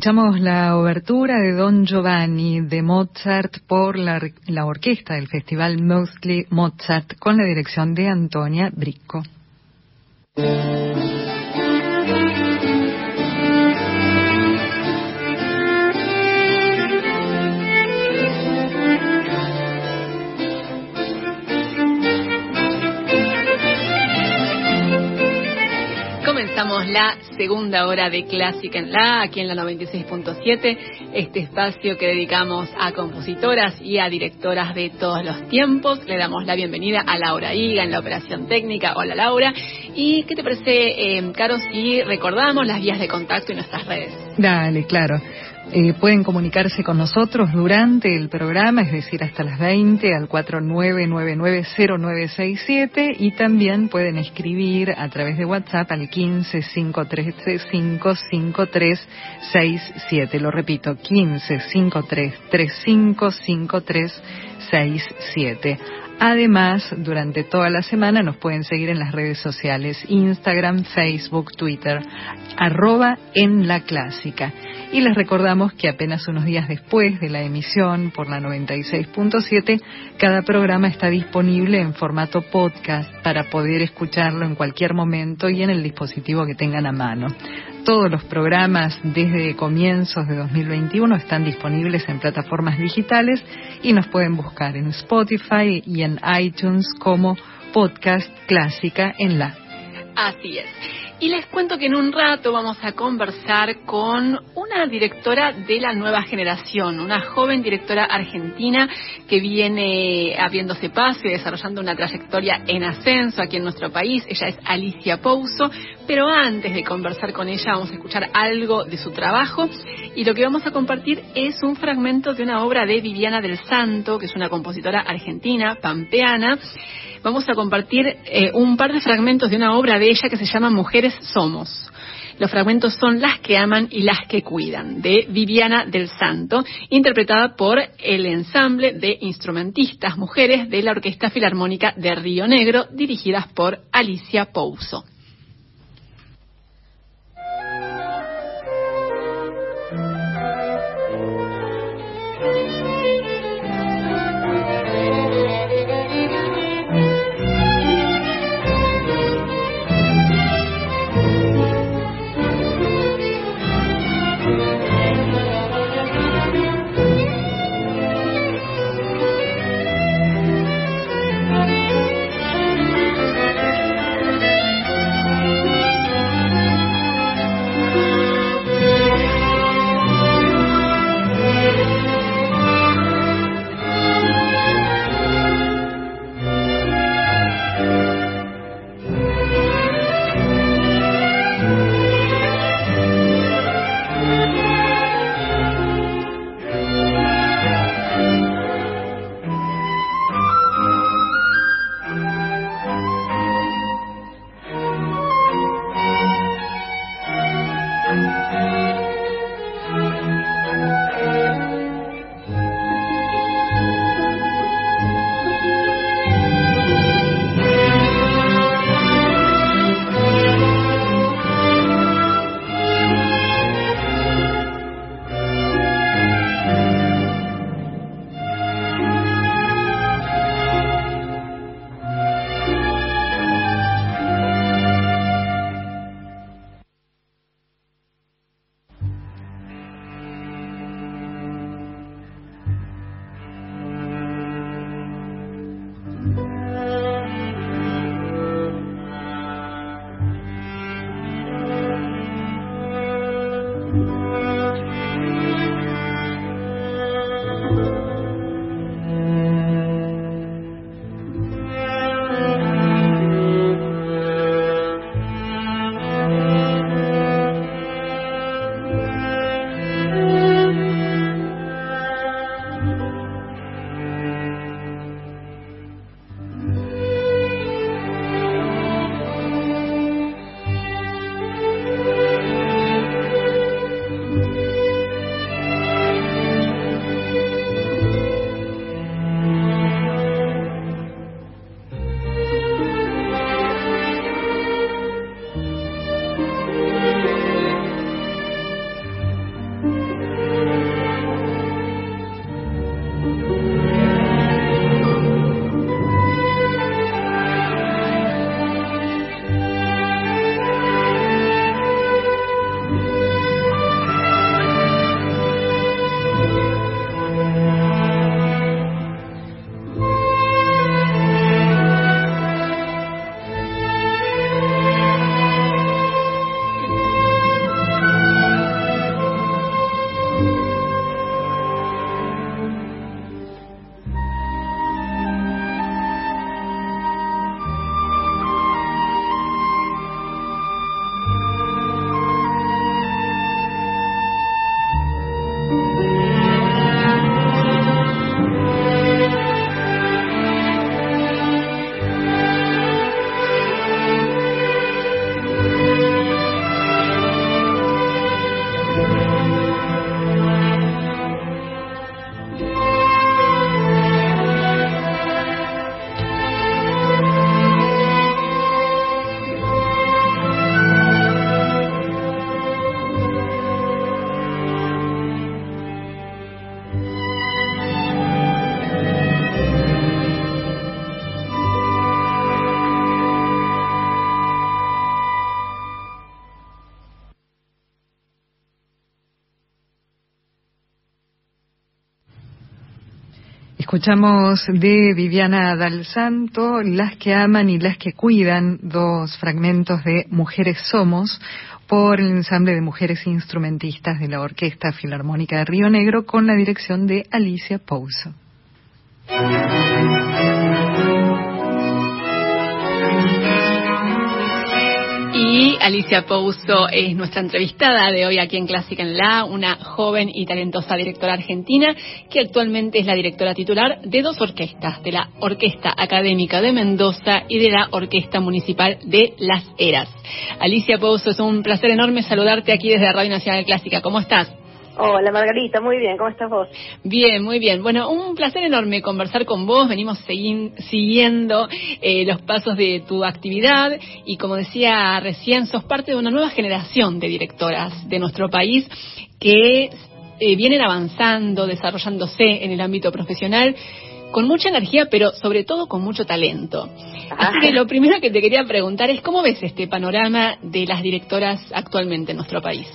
Escuchamos la obertura de Don Giovanni de Mozart por la, orquesta del Festival Mostly Mozart con la dirección de Antonia Bricco. La segunda hora de Clásica en la, aquí en la 96.7, este espacio que dedicamos a compositoras y a directoras de todos los tiempos. Le damos la bienvenida a Laura Higa en la operación técnica. Hola Laura. ¿Y qué te parece, eh, Caro, si recordamos las vías de contacto y nuestras redes? Dale, claro. Eh, pueden comunicarse con nosotros durante el programa, es decir, hasta las 20 al 49990967 y también pueden escribir a través de WhatsApp al 1553355367. Lo repito, 1553355367. Además, durante toda la semana nos pueden seguir en las redes sociales Instagram, Facebook, Twitter, arroba en la clásica. Y les recordamos que apenas unos días después de la emisión por la 96.7, cada programa está disponible en formato podcast para poder escucharlo en cualquier momento y en el dispositivo que tengan a mano. Todos los programas desde comienzos de 2021 están disponibles en plataformas digitales y nos pueden buscar en Spotify y en iTunes como podcast clásica en la. Así es. Y les cuento que en un rato vamos a conversar con una directora de la nueva generación, una joven directora argentina que viene abriéndose paso y desarrollando una trayectoria en ascenso aquí en nuestro país. Ella es Alicia Pouso, pero antes de conversar con ella vamos a escuchar algo de su trabajo y lo que vamos a compartir es un fragmento de una obra de Viviana del Santo, que es una compositora argentina, pampeana vamos a compartir eh, un par de fragmentos de una obra de ella que se llama Mujeres Somos. Los fragmentos son Las que aman y las que cuidan, de Viviana del Santo, interpretada por el ensamble de instrumentistas mujeres de la Orquesta Filarmónica de Río Negro, dirigidas por Alicia Pouso. Escuchamos de Viviana Dal Santo, Las que aman y las que cuidan, dos fragmentos de Mujeres Somos, por el ensamble de mujeres instrumentistas de la Orquesta Filarmónica de Río Negro con la dirección de Alicia Pouso. Y Alicia Pouso es nuestra entrevistada de hoy aquí en Clásica en La, una joven y talentosa directora argentina que actualmente es la directora titular de dos orquestas, de la Orquesta Académica de Mendoza y de la Orquesta Municipal de Las Heras. Alicia Pouso, es un placer enorme saludarte aquí desde Radio Nacional Clásica. ¿Cómo estás? Hola Margarita, muy bien, ¿cómo estás vos? Bien, muy bien. Bueno, un placer enorme conversar con vos. Venimos siguiendo eh, los pasos de tu actividad y como decía recién, sos parte de una nueva generación de directoras de nuestro país que eh, vienen avanzando, desarrollándose en el ámbito profesional con mucha energía, pero sobre todo con mucho talento. Así que lo primero que te quería preguntar es cómo ves este panorama de las directoras actualmente en nuestro país.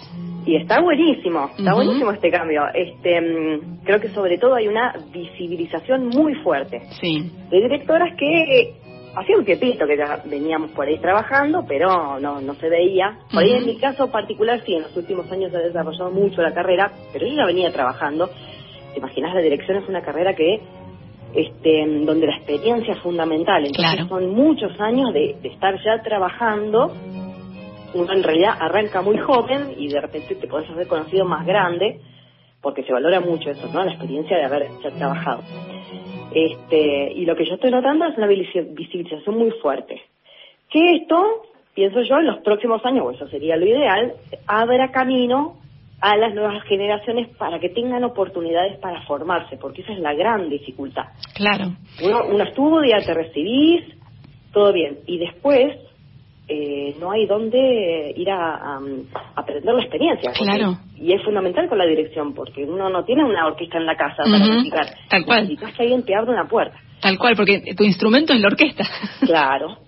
Y está buenísimo, está buenísimo este cambio. Este, mm, creo que sobre todo hay una visibilización muy fuerte sí. de directoras que hacía un tiempito que ya veníamos por ahí trabajando, pero no, no se veía. Por ahí en mi caso particular, sí, en los últimos años he desarrollado mucho la carrera, pero yo ya venía trabajando. ¿Te imaginas? La dirección es una carrera que este, donde la experiencia es fundamental. Entonces son muchos años de, de estar ya trabajando uno en realidad arranca muy joven y de repente te puedes hacer conocido más grande, porque se valora mucho eso, ¿no? La experiencia de haber ya trabajado. Este, y lo que yo estoy notando es una visibilización muy fuerte. Que esto, pienso yo, en los próximos años, o eso sería lo ideal, abra camino a las nuevas generaciones para que tengan oportunidades para formarse, porque esa es la gran dificultad. Claro. Uno, uno estudia, te recibís, todo bien, y después eh, no hay dónde ir a, aprender la experiencia. Claro. Y es fundamental con la dirección, porque uno no tiene una orquesta en la casa para practicar. Tal cual. Necesitas que alguien te abra una puerta. Tal cual, porque tu instrumento es la orquesta. Claro. (laughs)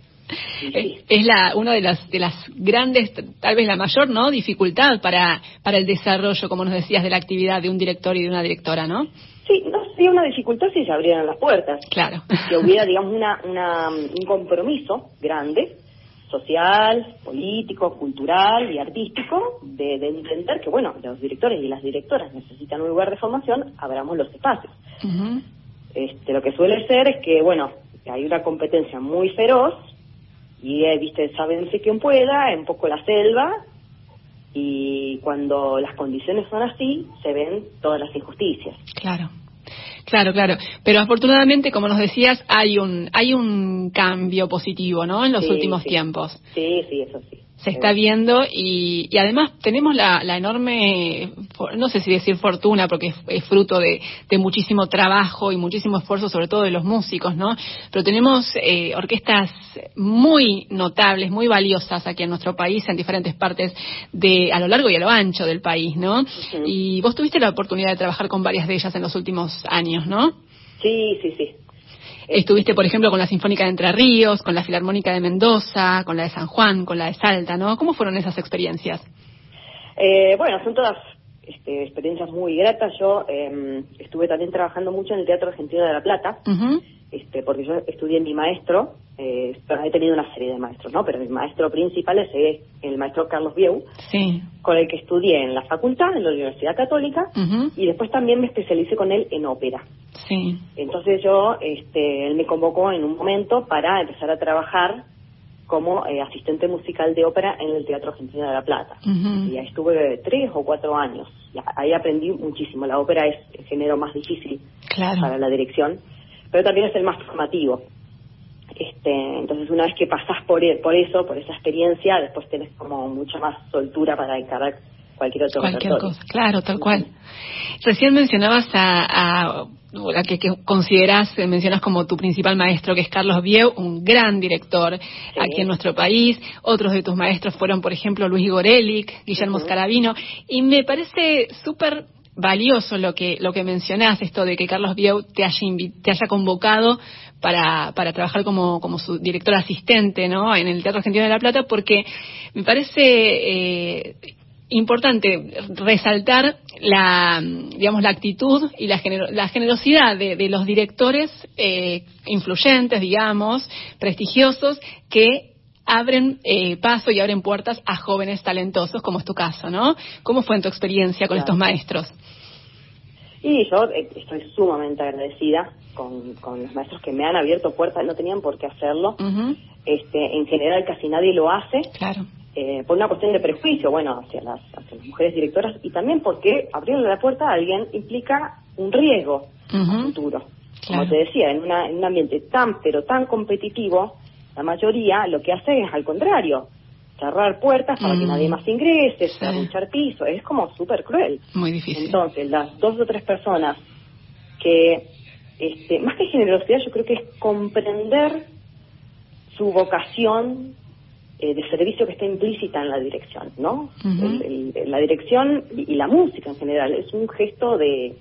Es la una de las de las grandes, tal vez la mayor, ¿no? Dificultad para para el desarrollo, como nos decías, de la actividad de un director y de una directora, ¿no? Sí, no sería una dificultad si se abrieran las puertas. Claro. Que hubiera, digamos, una, una un compromiso grande social, político, cultural y artístico de, entender que, bueno, los directores y las directoras necesitan un lugar de formación, abramos los espacios. este, lo que suele ser es que, bueno, hay una competencia muy feroz y, eh, viste, sábense quien pueda, en poco la selva, y cuando las condiciones son así, se ven todas las injusticias. Claro. Claro, claro. Pero afortunadamente, como nos decías, hay un hay un cambio positivo, ¿no? En los últimos tiempos. Sí, sí, eso sí se está viendo y, además tenemos la, enorme, no sé si decir fortuna, porque es, fruto de, muchísimo trabajo y muchísimo esfuerzo, sobre todo de los músicos, ¿no? Pero tenemos eh, orquestas muy notables, muy valiosas aquí en nuestro país, en diferentes partes de, a lo largo y a lo ancho del país, ¿no? Y vos tuviste la oportunidad de trabajar con varias de ellas en los últimos años, ¿no? Sí, sí, sí. Estuviste, por ejemplo, con la Sinfónica de Entre Ríos, con la Filarmónica de Mendoza, con la de San Juan, con la de Salta, ¿no? ¿Cómo fueron esas experiencias? Eh, bueno, son todas este, experiencias muy gratas. Yo em, estuve también trabajando mucho en el Teatro Argentino de La Plata, este, porque yo estudié mi maestro, eh, he tenido una serie de maestros, ¿no? Pero mi maestro principal es el maestro Carlos Bieu, con el que estudié en la facultad, en la Universidad Católica, y después también me especialicé con él en ópera. Sí. Entonces yo, este, él me convocó en un momento para empezar a trabajar como eh, asistente musical de ópera en el Teatro Argentino de La Plata. Y ahí estuve tres o cuatro años. Y ahí aprendí muchísimo. La ópera es el género más difícil para la dirección, pero también es el más formativo. Este, entonces una vez que pasás por, e, por eso, por esa experiencia, después tenés como mucha más soltura para encarar cualquier otro Cualquier cosa, claro, tal cual. Recién mencionabas a, la que, consideras, eh, mencionas como tu principal maestro, que es Carlos Vieu, un gran director aquí en nuestro país. Otros de tus maestros fueron, por ejemplo, Luis Gorelic, Guillermo Scarabino, y me parece súper valioso lo que lo que mencionás, esto de que Carlos Vieu te haya, te haya convocado para, para trabajar como, como su director asistente ¿no? en el Teatro Argentino de La Plata, porque me parece eh, importante resaltar la, digamos, la actitud y la, la generosidad de, los directores eh, influyentes, digamos, prestigiosos, que abren eh, paso y abren puertas a jóvenes talentosos, como es tu caso, ¿no? ¿Cómo fue en tu experiencia con estos maestros? Y yo eh, estoy sumamente agradecida con, los maestros que me han abierto puertas, no tenían por qué hacerlo. este, en general casi nadie lo hace. Claro. Eh, por una cuestión de prejuicio, bueno, hacia las, hacia las mujeres directoras y también porque abrirle la puerta a alguien implica un riesgo futuro. Como te decía, en, una, en un ambiente tan, pero tan competitivo, la mayoría lo que hace es al contrario, cerrar puertas para que nadie más ingrese, luchar piso, es como súper cruel. Muy difícil. Entonces, las dos o tres personas que, este, más que generosidad, yo creo que es comprender su vocación eh, de servicio que está implícita en la dirección, ¿no? la dirección y, la música en general es un gesto de,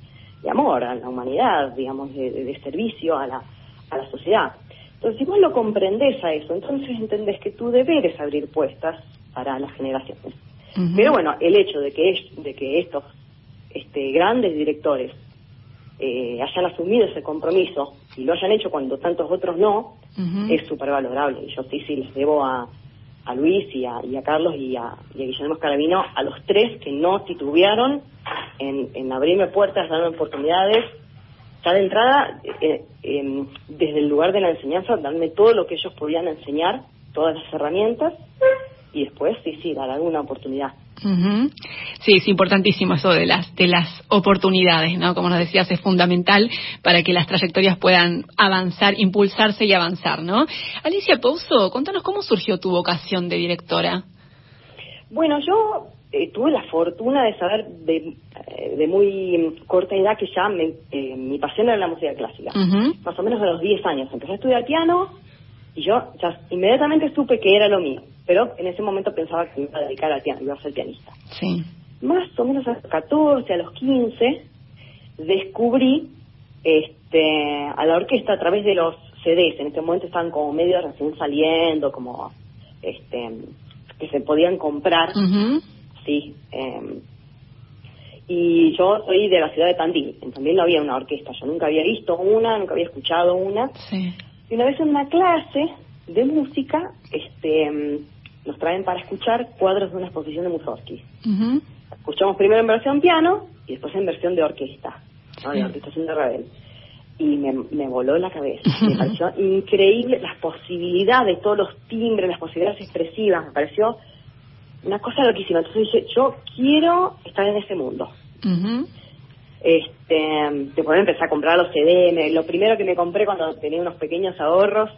amor a la humanidad, digamos, de, servicio a la, a la sociedad. Entonces, si vos lo comprendés a eso, entonces entendés que tu deber es abrir puestas para las generaciones. Pero bueno, el hecho de que, de que estos este, grandes directores eh, hayan asumido ese compromiso y lo hayan hecho cuando tantos otros no, es súper valorable. Y yo sí, sí, les debo a, a Luis y a, y a Carlos y a, Guillermo Escarabino, a los tres que no titubearon en, en abrirme puertas, darme oportunidades ya de entrada, eh, em, desde el lugar de la enseñanza, darme todo lo que ellos podían enseñar, todas las herramientas, y después, sí, sí, dar alguna oportunidad. Sí, es importantísimo eso de las de las oportunidades, ¿no? Como nos decías, es fundamental para que las trayectorias puedan avanzar, impulsarse y avanzar, ¿no? Alicia Pouso, contanos cómo surgió tu vocación de directora. Bueno, yo eh, tuve la fortuna de saber de, eh, de, muy corta edad que ya me, eh, mi pasión era la música clásica. Más o menos a los 10 años. Empecé a estudiar piano y yo ya inmediatamente supe que era lo mío. Pero en ese momento pensaba que me iba a dedicar al piano, iba a ser pianista. Sí. Más o menos a los 14, a los 15, descubrí este, a la orquesta a través de los CDs. En este momento estaban como medio recién saliendo, como este que se podían comprar sí. Em, y yo soy de la ciudad de Tandil. En Tandil no había una orquesta. Yo nunca había visto una, nunca había escuchado una. Y una vez en una clase de música, este, em, nos traen para escuchar cuadros de una exposición de Mussorgsky. Escuchamos primero en versión piano y después en versión de orquesta, ¿no? de orquestación de Ravel. Y me, me voló la cabeza. (laughs) me pareció increíble las posibilidades, todos los timbres, las posibilidades expresivas. Me pareció una cosa loquísima. Entonces dije, yo quiero estar en ese mundo. Este, después empecé a comprar los CD. lo primero que me compré cuando tenía unos pequeños ahorros,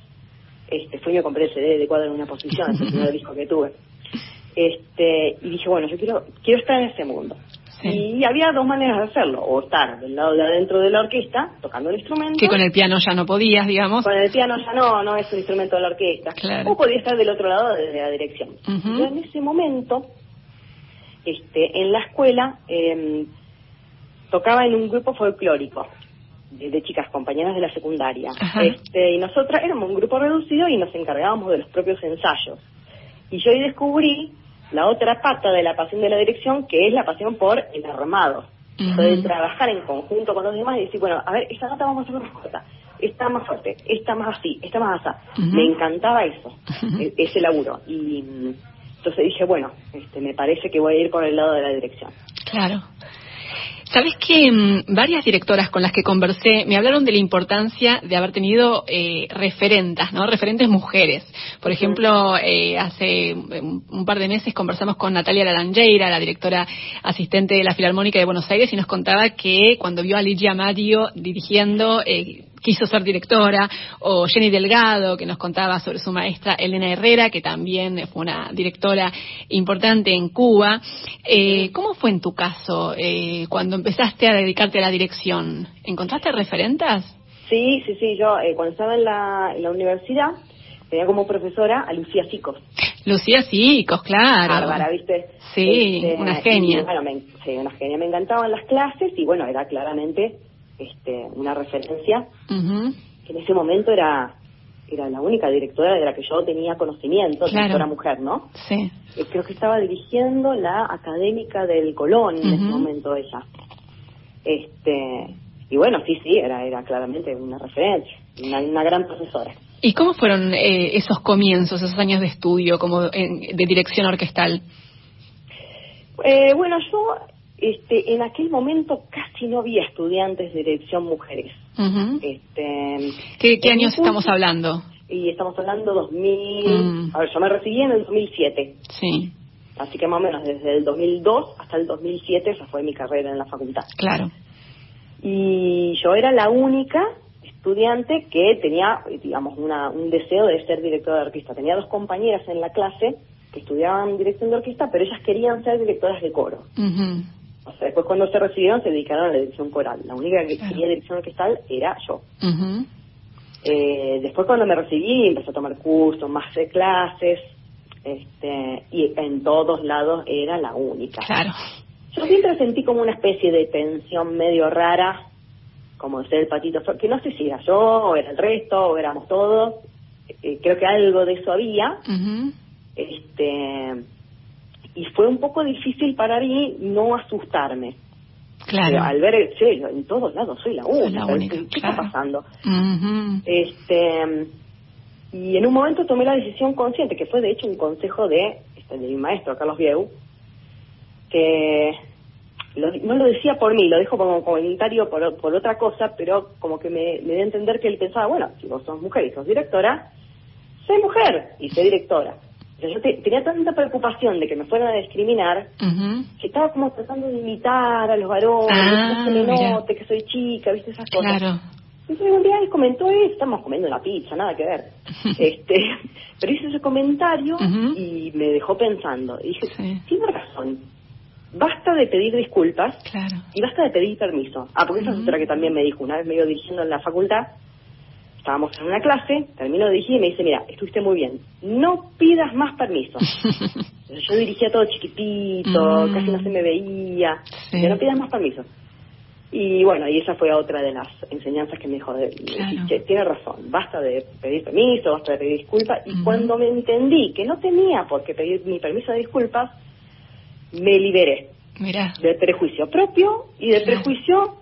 este, fue y me compré el CD de cuadro en una posición, el primer (laughs) disco que tuve. Este, y dije, bueno, yo quiero, quiero estar en ese mundo. Y había dos maneras de hacerlo, o estar del lado de adentro de la orquesta, tocando el instrumento. Que con el piano ya no podías, digamos. Con el piano ya no, no es un instrumento de la orquesta. O podía estar del otro lado desde la dirección. Yo en ese momento, este, en la escuela, eh, tocaba en un grupo folclórico de, chicas compañeras de la secundaria. Este, y nosotras éramos un grupo reducido y nos encargábamos de los propios ensayos. Y yo ahí descubrí la otra pata de la pasión de la dirección, que es la pasión por el armado. Uh trabajar en conjunto con los demás y decir, bueno, a ver, esta nota vamos a hacer más corta, esta más fuerte, esta más así, esta más así. Me encantaba eso, e-, ese laburo. Y mm, entonces dije, bueno, este, me parece que voy a ir por el lado de la dirección. Claro. Sabes que mm, varias directoras con las que conversé me hablaron de la importancia de haber tenido eh, referentas, ¿no? Referentes mujeres. Por ejemplo, eh, hace un par de meses conversamos con Natalia Laranjeira, la directora asistente de la Filarmónica de Buenos Aires, y nos contaba que cuando vio a Ligia Mario dirigiendo, eh, quiso ser directora, o Jenny Delgado, que nos contaba sobre su maestra Elena Herrera, que también fue una directora importante en Cuba. Eh, ¿Cómo fue en tu caso eh, cuando empezaste a dedicarte a la dirección? ¿Encontraste referentas? Sí, sí, sí. Yo eh, cuando estaba en la, en la universidad tenía como profesora a Lucía Sicos. Lucía Sicos, claro. Bárbara, ¿viste? Sí, este, una genia. bueno, sí, una genia. Me encantaban las clases y bueno, era claramente este, una referencia que en ese momento era era la única directora de la que yo tenía conocimiento, Claro. directora mujer, ¿no? Sí. Eh, creo que estaba dirigiendo la académica del Colón en ese momento ella. Este, y bueno, sí, sí, era, era claramente una referencia, una, una gran profesora. ¿Y cómo fueron eh, esos comienzos, esos años de estudio como en- de dirección orquestal? Eh, bueno, yo este, en aquel momento casi no había estudiantes de dirección mujeres. Este, ¿Qué, qué años estamos hablando? Y estamos hablando 2000, Mm. a ver, yo me recibí en el 2007, Sí, así que más o menos desde el 2002 hasta el 2007 esa fue mi carrera en la facultad. claro. Y yo era la única estudiante que tenía, digamos, una, un deseo de ser directora de orquesta. Tenía dos compañeras en la clase que estudiaban dirección de orquesta, pero ellas querían ser directoras de coro. Ujú. O sea, después cuando se recibieron se dedicaron a la dirección coral. La única que Claro. quería dirección orquestal era yo. Ujú. Eh, después cuando me recibí empecé a tomar cursos, más de clases, este, y en todos lados era la única. Claro. Yo siempre sentí como una especie de tensión medio rara, como de ser el patito, que no sé si era yo, o era el resto, o éramos todos. Eh, creo que algo de eso había. Este, y fue un poco difícil para mí no asustarme. Claro. Al ver, sí, en todos lados soy la Soy única. la única, ¿Qué claro. está pasando? Este, y en un momento tomé la decisión consciente, que fue de hecho un consejo de, este, de mi maestro, Carlos Vieu, que lo- no lo decía por mí, lo dijo como comentario por, por otra cosa, pero como que me, me dio a entender que él pensaba, bueno, si vos sos mujer y sos directora, soy mujer y soy directora. Yo te- tenía tanta preocupación de que me fueran a discriminar que estaba como tratando de imitar a los varones, Ah, que se me note que soy chica, viste esas cosas. Claro. Entonces un día él comentó eso, estamos comiendo una pizza, nada que ver. (laughs) este, pero hizo ese comentario y me dejó pensando. Y dije, Sí. tiene razón. Basta de pedir disculpas Claro. y basta de pedir permiso. Ah, porque esa es otra que también me dijo. Una vez me iba dirigiendo en la facultad, estábamos en una clase, termino de dirigir y me dice, mira, estuviste muy bien, no pidas más permiso. (laughs) Yo dirigía todo chiquitito, Mm. casi no se me veía, Sí. que no pidas más permiso. Y bueno, y esa fue otra de las enseñanzas que me dijo, de- Claro. che, tiene razón, basta de pedir permiso, basta de pedir disculpas. Y cuando me entendí que no tenía por qué pedir mi permiso de disculpas, me liberé Mira. del prejuicio propio y del Claro. prejuicio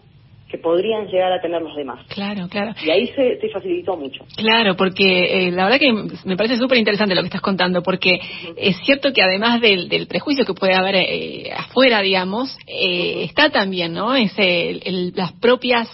que podrían llegar a tener los demás. Claro, claro. Y ahí se, se facilitó mucho. Claro, porque eh, la verdad que me parece súper interesante lo que estás contando, porque es cierto que además del, del prejuicio que puede haber eh, afuera, digamos, eh, está también, ¿no? Es el- el- las propias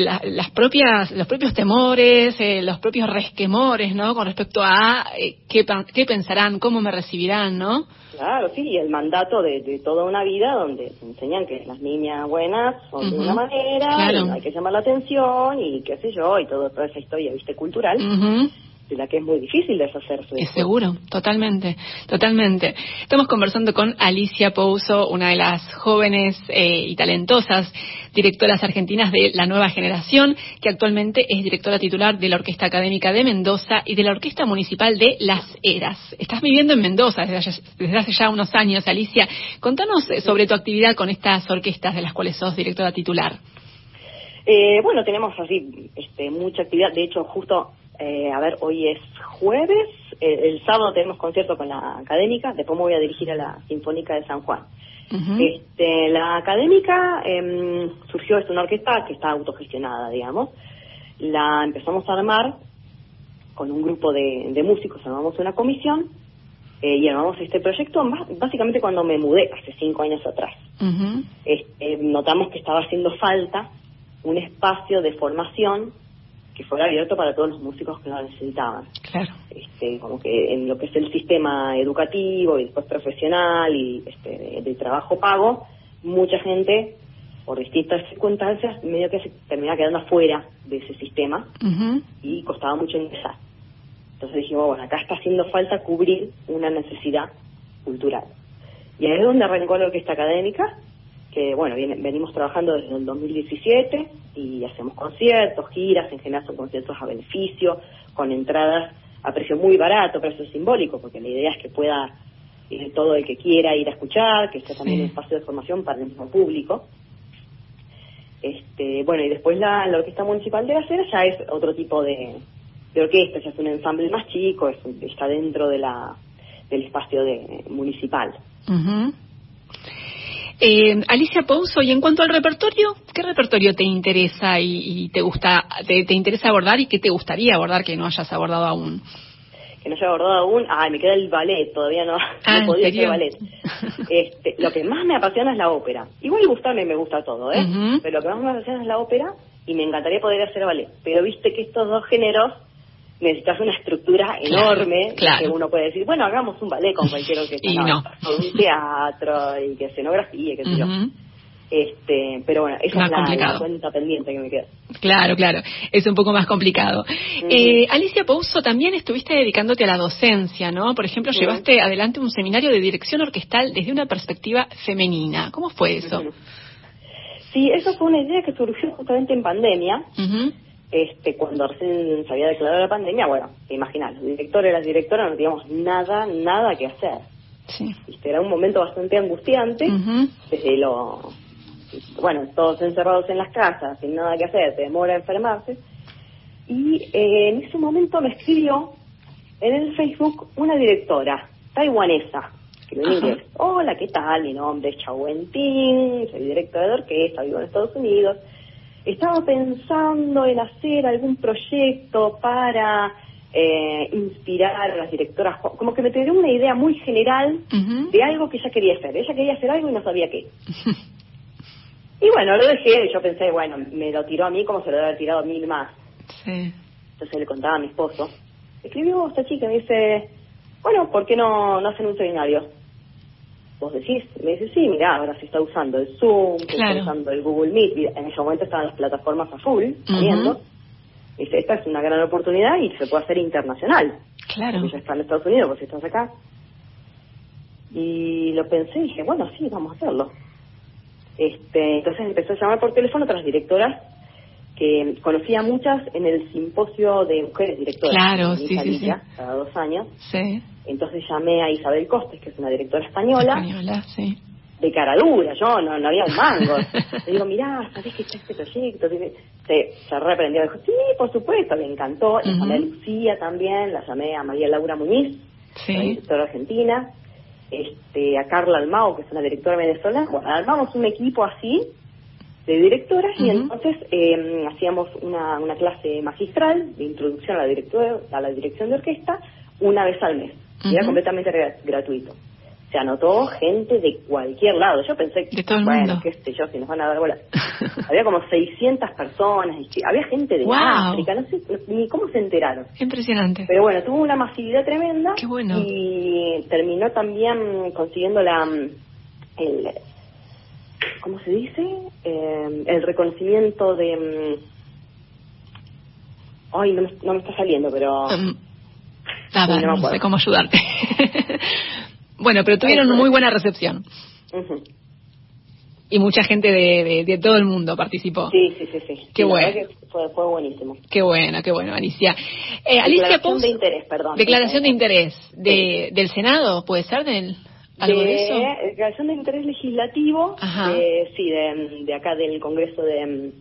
la- las propias los propios temores eh, los propios resquemores no con respecto a eh, qué, qué pensarán cómo me recibirán no Claro, sí, y el mandato de, de toda una vida donde te enseñan que las niñas buenas son de una manera, claro. hay que llamar la atención y qué sé yo, y todo, toda esa historia, viste, cultural, Ujú. De la que es muy difícil deshacerse. Es seguro, totalmente, totalmente. Estamos conversando con Alicia Pouso, una de las jóvenes eh, y talentosas directoras argentinas de la nueva generación, que actualmente es directora titular de la Orquesta Académica de Mendoza y de la Orquesta Municipal de Las Heras. Estás viviendo en Mendoza desde, hace- desde hace ya unos años, Alicia. Contanos eh, sobre tu actividad con estas orquestas de las cuales sos directora titular. Eh, bueno, tenemos así este, mucha actividad. De hecho, justo, eh, a ver, hoy es jueves. el sábado tenemos concierto con la académica. Después me voy a dirigir a la Sinfónica de San Juan. Este, la académica em, surgió, es una orquesta que está autogestionada, digamos. La empezamos a armar con un grupo de, de músicos, armamos una comisión eh, y armamos este proyecto básicamente cuando me mudé, hace cinco años atrás. Este, notamos que estaba haciendo falta un espacio de formación que fuera abierto para todos los músicos que lo necesitaban Claro. este, como que en lo que es el sistema educativo y después profesional y este, de, de trabajo pago, mucha gente, por distintas circunstancias, medio que se termina quedando afuera de ese sistema y costaba mucho ingresar. Entonces dijimos, bueno, acá está haciendo falta cubrir una necesidad cultural. Y ahí es donde arrancó la orquesta académica, que bueno, viene- venimos trabajando desde el 2017 y hacemos conciertos, giras, en general son conciertos a beneficio, con entradas a precio muy barato, precio simbólico, porque la idea es que pueda ir todo el que quiera ir a escuchar, que sea también Sí. un espacio de formación para el mismo público. Este, bueno, y después la, la Orquesta Municipal de la Cera ya es otro tipo de, de orquesta, ya es un ensamble más chico, es está dentro de la del espacio de, municipal. Ujú. Eh, Alicia Pouso, y en cuanto al repertorio, ¿qué repertorio te interesa y, y te gusta, te, te interesa abordar y qué te gustaría abordar que no hayas abordado aún? que no haya abordado aún, ay, me queda el ballet, todavía no, Ah, no ¿en podía serio? hacer ballet. (laughs) Este, lo que más me apasiona es la ópera. Igual gustarme me gusta todo, ¿eh? Pero lo que más me apasiona es la ópera y me encantaría poder hacer ballet. Pero viste que estos dos géneros necesitas una estructura enorme claro. que uno puede decir, bueno, hagamos un ballet con cualquier (laughs) orquesta. Y no. (laughs) con un teatro y que escenografía, qué sé yo. Este, pero bueno, esa Más es la, complicado. la cuenta pendiente que me queda. Claro, claro, es un poco más complicado. Eh, Alicia Pouso, también estuviste dedicándote a la docencia, ¿no? Por ejemplo, Sí. llevaste adelante un seminario de dirección orquestal desde una perspectiva femenina. ¿Cómo fue eso? Sí, eso fue una idea que surgió justamente en pandemia. Ujú. Este, cuando recién se había declarado la pandemia, bueno, te imaginas, los directores y las directoras no teníamos nada, nada que hacer. Sí. ¿viste? Era un momento bastante angustiante, Ujú. desde lo, bueno, todos encerrados en las casas, sin nada que hacer, te demora enfermarse. Y eh, en ese momento me escribió en el Facebook una directora taiwanesa, que me inglés. Hola, ¿qué tal? Mi nombre es Chao Wen-Ting, soy directora de orquesta, vivo en Estados Unidos. Estaba pensando en hacer algún proyecto para eh, inspirar a las directoras, como que me dio una idea muy general de algo que ella quería hacer. Ella quería hacer algo y no sabía qué. (laughs) Y bueno, lo dejé, y yo pensé, bueno, me lo tiró a mí como se lo debe haber tirado a mil más. Sí. Entonces le contaba a mi esposo. Escribió esta chica y me dice, bueno, ¿por qué no, no hacen un seminario? Vos decís, me dice, sí, mira, ahora se está usando el Zoom, se Claro. está usando el Google Meet, y en ese momento estaban las plataformas a full, saliendo. Y dice, esta es una gran oportunidad y se puede hacer internacional. Claro. Porque ya está en Estados Unidos, pues si estás acá. Y lo pensé y dije, bueno, sí, vamos a hacerlo. Este, entonces empezó a llamar por teléfono a otras directoras que conocía muchas en el simposio de mujeres directoras. Claro, sí, sí. Cada dos años. Sí. Entonces llamé a Isabel Costes, que es una directora española, Española, sí. de cara dura, yo no, no había un mango. (laughs) Le digo, mirá, ¿sabés que está este proyecto? Se, se reprendió, dijo, sí, por supuesto, le encantó. La llamé a. Lucía también, la llamé a María Laura Muñiz, la Sí. directora argentina, este, a Carla Almao, que es una directora venezolana. Bueno, armamos un equipo así de directoras y entonces eh, hacíamos una, una clase magistral de introducción a la, directora, a la dirección de orquesta una vez al mes. Y Era completamente gra- gratuito. Se anotó gente de cualquier lado. Yo pensé, todo el bueno, mundo. qué sé yo, si nos van a dar bola. (laughs) había como 600 personas, y había gente de Wow. África, no sé ni cómo se enteraron. Impresionante. Pero bueno, tuvo una masividad tremenda. Qué bueno. Y terminó también consiguiendo la. El, ¿Cómo se dice? Eh, el reconocimiento de. mm, Ay, no me, no me está saliendo, pero. Um, nada, no sé cómo ayudarte. (laughs) bueno, pero tuvieron muy buena recepción Ujú. y mucha gente de, de- de todo el mundo participó. Sí, sí, sí, sí. Qué Sí, bueno. fue, fue buenísimo. Qué bueno, qué bueno, Alicia. Eh, Alicia Declaración de interés, perdón. Declaración de interés de, del Senado, ¿puede ser del algo de, eso? Declaración de interés legislativo, eh, sí, de, de acá del Congreso de...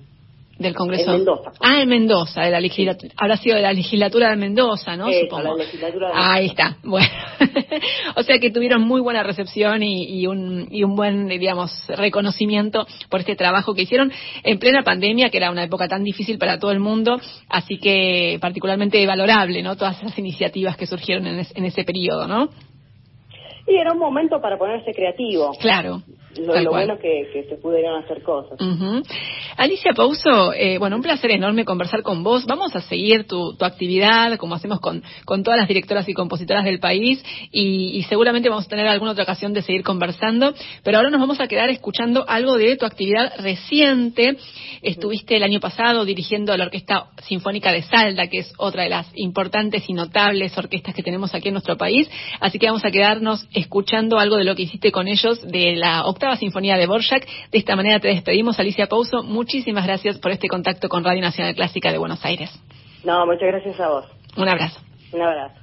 Del Congreso. En Mendoza. Ah, en Mendoza, de la legislatura. Habrá sido de la legislatura de Mendoza, ¿no? Eso, Supongo. la legislatura de Ahí está. Bueno. (laughs) o sea que tuvieron muy buena recepción y, y un, y un buen, digamos, reconocimiento por este trabajo que hicieron en plena pandemia, que era una época tan difícil para todo el mundo. Así que particularmente valorable, ¿no? Todas esas iniciativas que surgieron en, es- en ese periodo, ¿no? Y era un momento para ponerse creativo. Claro. Lo, bueno que, que se pudieron hacer cosas. Alicia Pouso, eh, bueno, un placer enorme conversar con vos. Vamos a seguir tu, tu actividad, como hacemos con, con todas las directoras y compositoras del país, y, y seguramente vamos a tener alguna otra ocasión de seguir conversando. Pero ahora nos vamos a quedar escuchando algo de tu actividad reciente. Estuviste el año pasado dirigiendo la Orquesta Sinfónica de Salda, que es otra de las importantes y notables orquestas que tenemos aquí en nuestro país. Así que vamos a quedarnos escuchando algo de lo que hiciste con ellos de la octava sinfonía de Borjak. De esta manera te despedimos, Alicia Pouso. Muchísimas gracias por este contacto con Radio Nacional Clásica de Buenos Aires. No, muchas gracias a vos. Un abrazo. Un abrazo.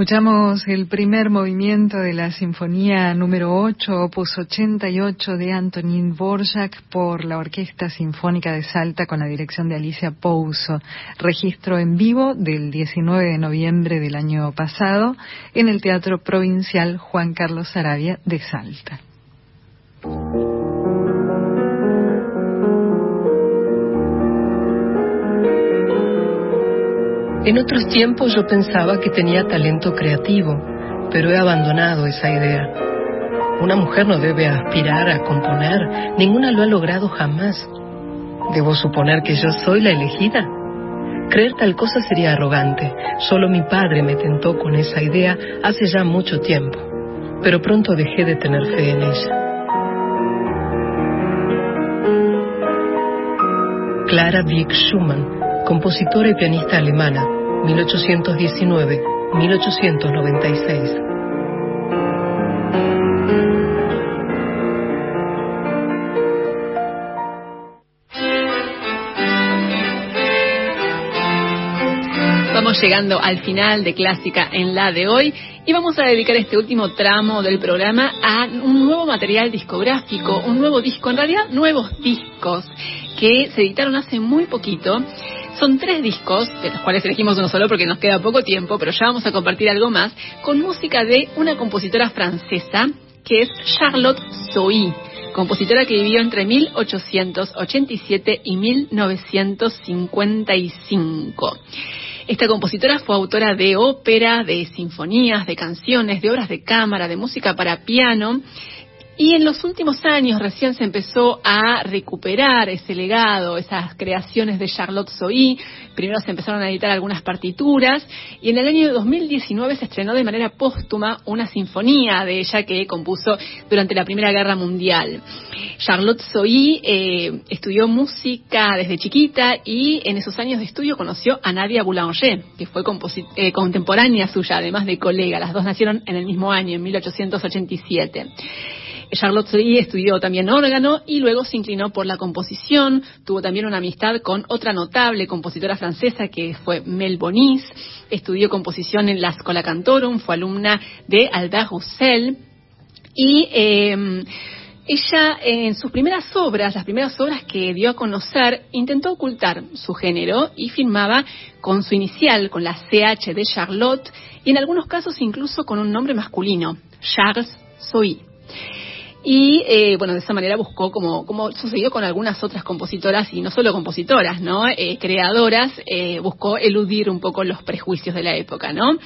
Escuchamos el primer movimiento de la Sinfonía número 8, opus 88 de Antonín Borjak por la Orquesta Sinfónica de Salta con la dirección de Alicia Pouso. Registro en vivo del 19 de noviembre del año pasado en el Teatro Provincial Juan Carlos Sarabia de Salta. En otros tiempos yo pensaba que tenía talento creativo, pero he abandonado esa idea. Una mujer no debe aspirar a componer, ninguna lo ha logrado jamás. ¿Debo suponer que yo soy la elegida? Creer tal cosa sería arrogante. Solo mi padre me tentó con esa idea hace ya mucho tiempo, pero pronto dejé de tener fe en ella. Clara Wieck Schumann compositora y pianista alemana, 1819-1896. Vamos llegando al final de Clásica en la de hoy y vamos a dedicar este último tramo del programa a un nuevo material discográfico, un nuevo disco, en realidad nuevos discos que se editaron hace muy poquito son tres discos, de los cuales elegimos uno solo porque nos queda poco tiempo, pero ya vamos a compartir algo más, con música de una compositora francesa que es Charlotte Zoe, compositora que vivió entre 1887 y 1955. Esta compositora fue autora de ópera, de sinfonías, de canciones, de obras de cámara, de música para piano y en los últimos años recién se empezó a recuperar ese legado, esas creaciones de Charlotte Zoe. Primero se empezaron a editar algunas partituras y en el año 2019 se estrenó de manera póstuma una sinfonía de ella que compuso durante la Primera Guerra Mundial. Charlotte Zoe eh, estudió música desde chiquita y en esos años de estudio conoció a Nadia Boulanger, que fue eh, contemporánea suya, además de colega. Las dos nacieron en el mismo año, en 1887. Charlotte Zoe estudió también órgano y luego se inclinó por la composición. Tuvo también una amistad con otra notable compositora francesa que fue Mel Bonis. Estudió composición en la Scola Cantorum, fue alumna de Albert Roussel y em, ella en sus primeras obras, las primeras obras que dio a conocer, intentó ocultar su género y firmaba con su inicial, con la CH de Charlotte, y en algunos casos incluso con un nombre masculino, Charles Zoe. Y eh, bueno, de esa manera buscó, como, como sucedió con algunas otras compositoras, y no solo compositoras, ¿no? Eh, creadoras, eh, buscó eludir un poco los prejuicios de la época, ¿no?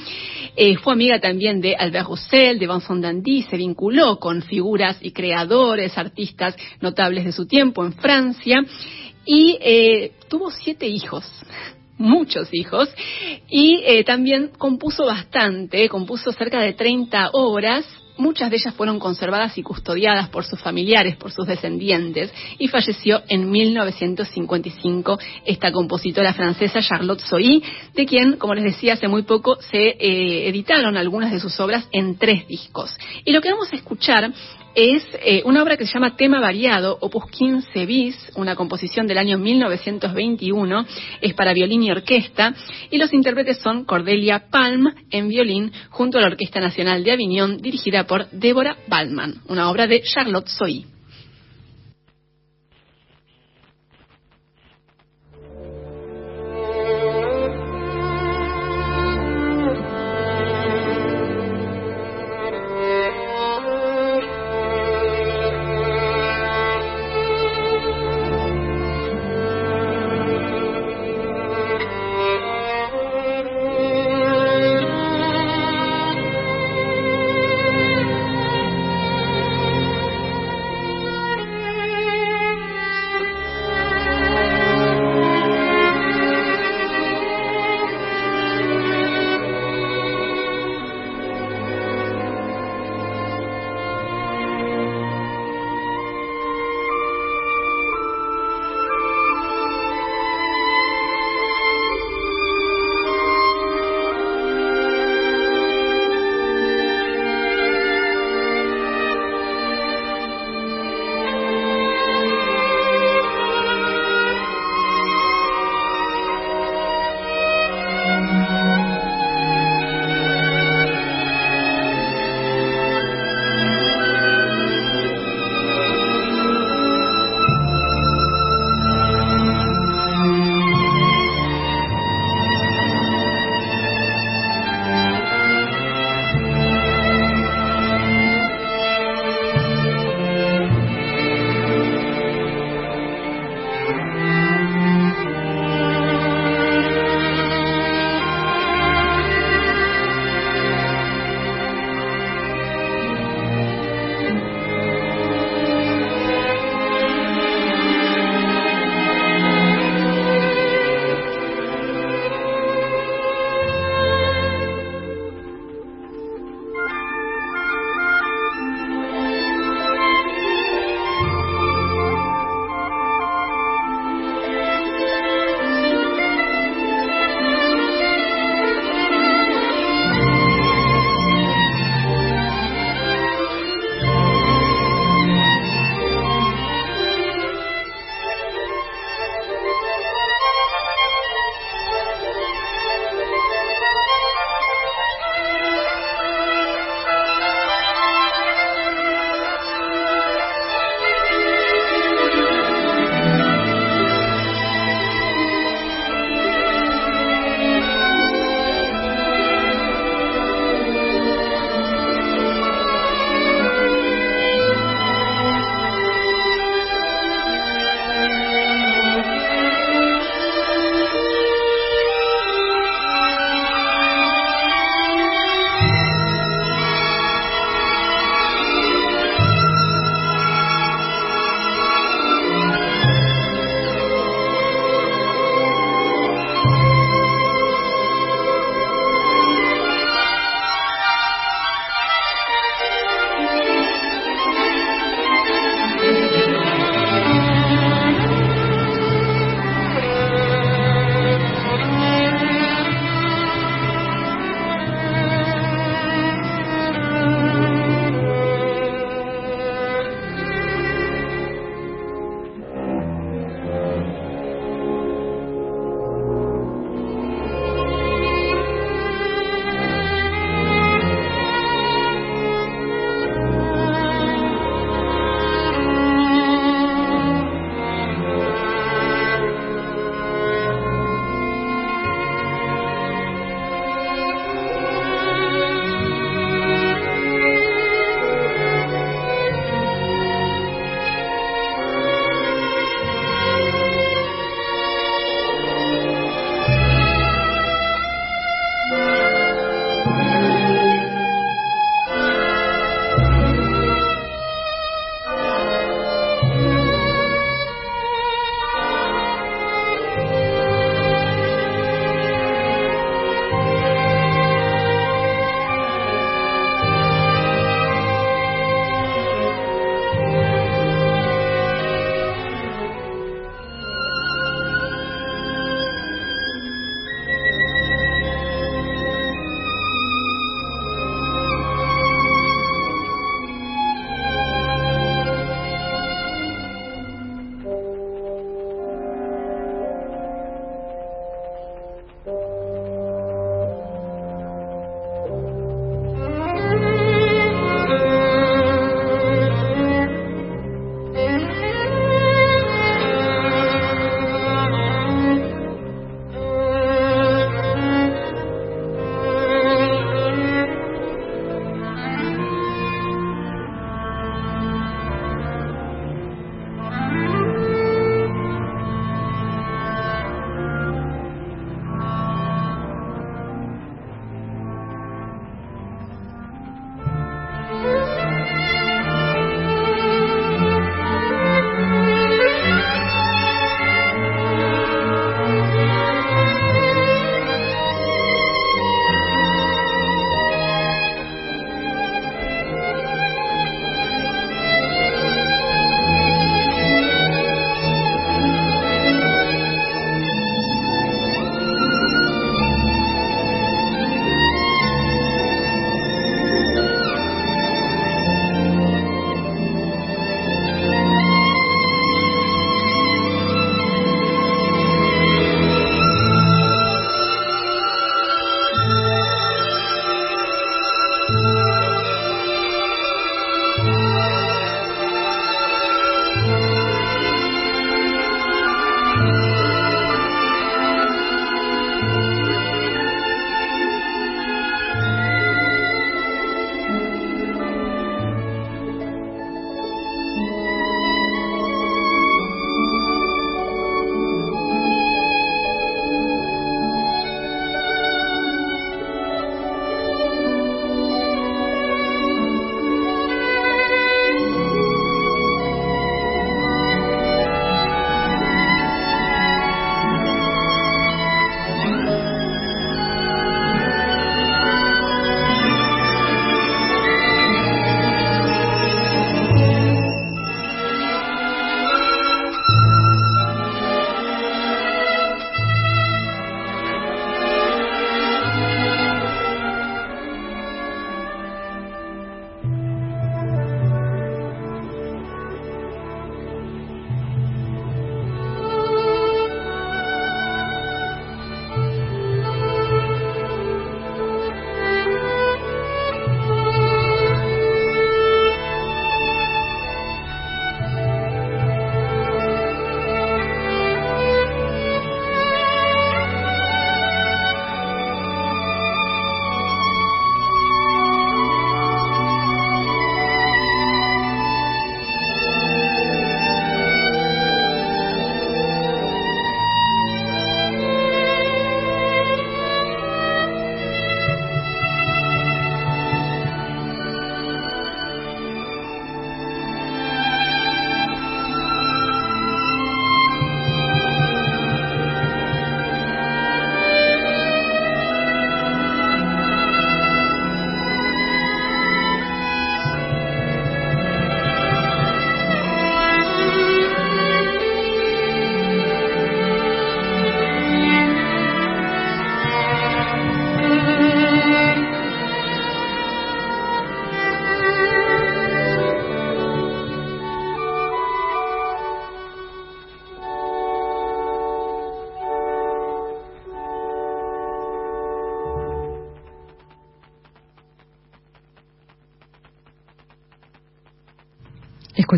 fue amiga también de Albert Roussel, de Vincent Dandy, se vinculó con figuras y creadores, artistas notables de su tiempo en Francia, y tuvo siete hijos (laughs) muchos hijos y también compuso bastante, compuso cerca de 30 obras Muchas de ellas fueron conservadas y custodiadas por sus familiares, por sus descendientes, y falleció en 1955 esta compositora francesa Charlotte Zoe, de quien, como les decía hace muy poco, se eh, editaron algunas de sus obras en tres discos. Y lo que vamos a escuchar es eh, una obra que se llama Tema Variado, opus 15 bis, una composición del año 1921, es para violín y orquesta, y los intérpretes son Cordelia Palm en violín, junto a la Orquesta Nacional de Avignon, dirigida por Débora Ballman, una obra de Charlotte Soy.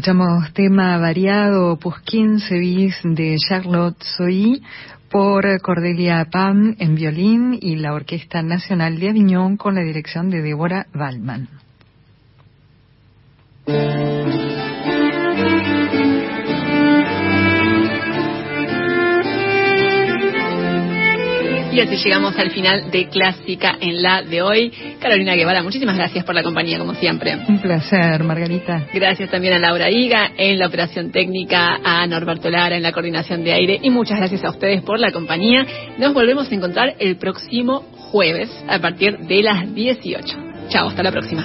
Escuchamos tema variado, Opus 15 bis de Charlotte Soy por Cordelia Pam en violín y la Orquesta Nacional de Aviñón con la dirección de Débora Waldman. Y así llegamos al final de Clásica en la de hoy. Carolina Guevara, muchísimas gracias por la compañía, como siempre. Un placer, Margarita. Gracias también a Laura Higa en la operación técnica, a Norberto Lara en la coordinación de aire y muchas gracias a ustedes por la compañía. Nos volvemos a encontrar el próximo jueves a partir de las 18. Chao, hasta la próxima.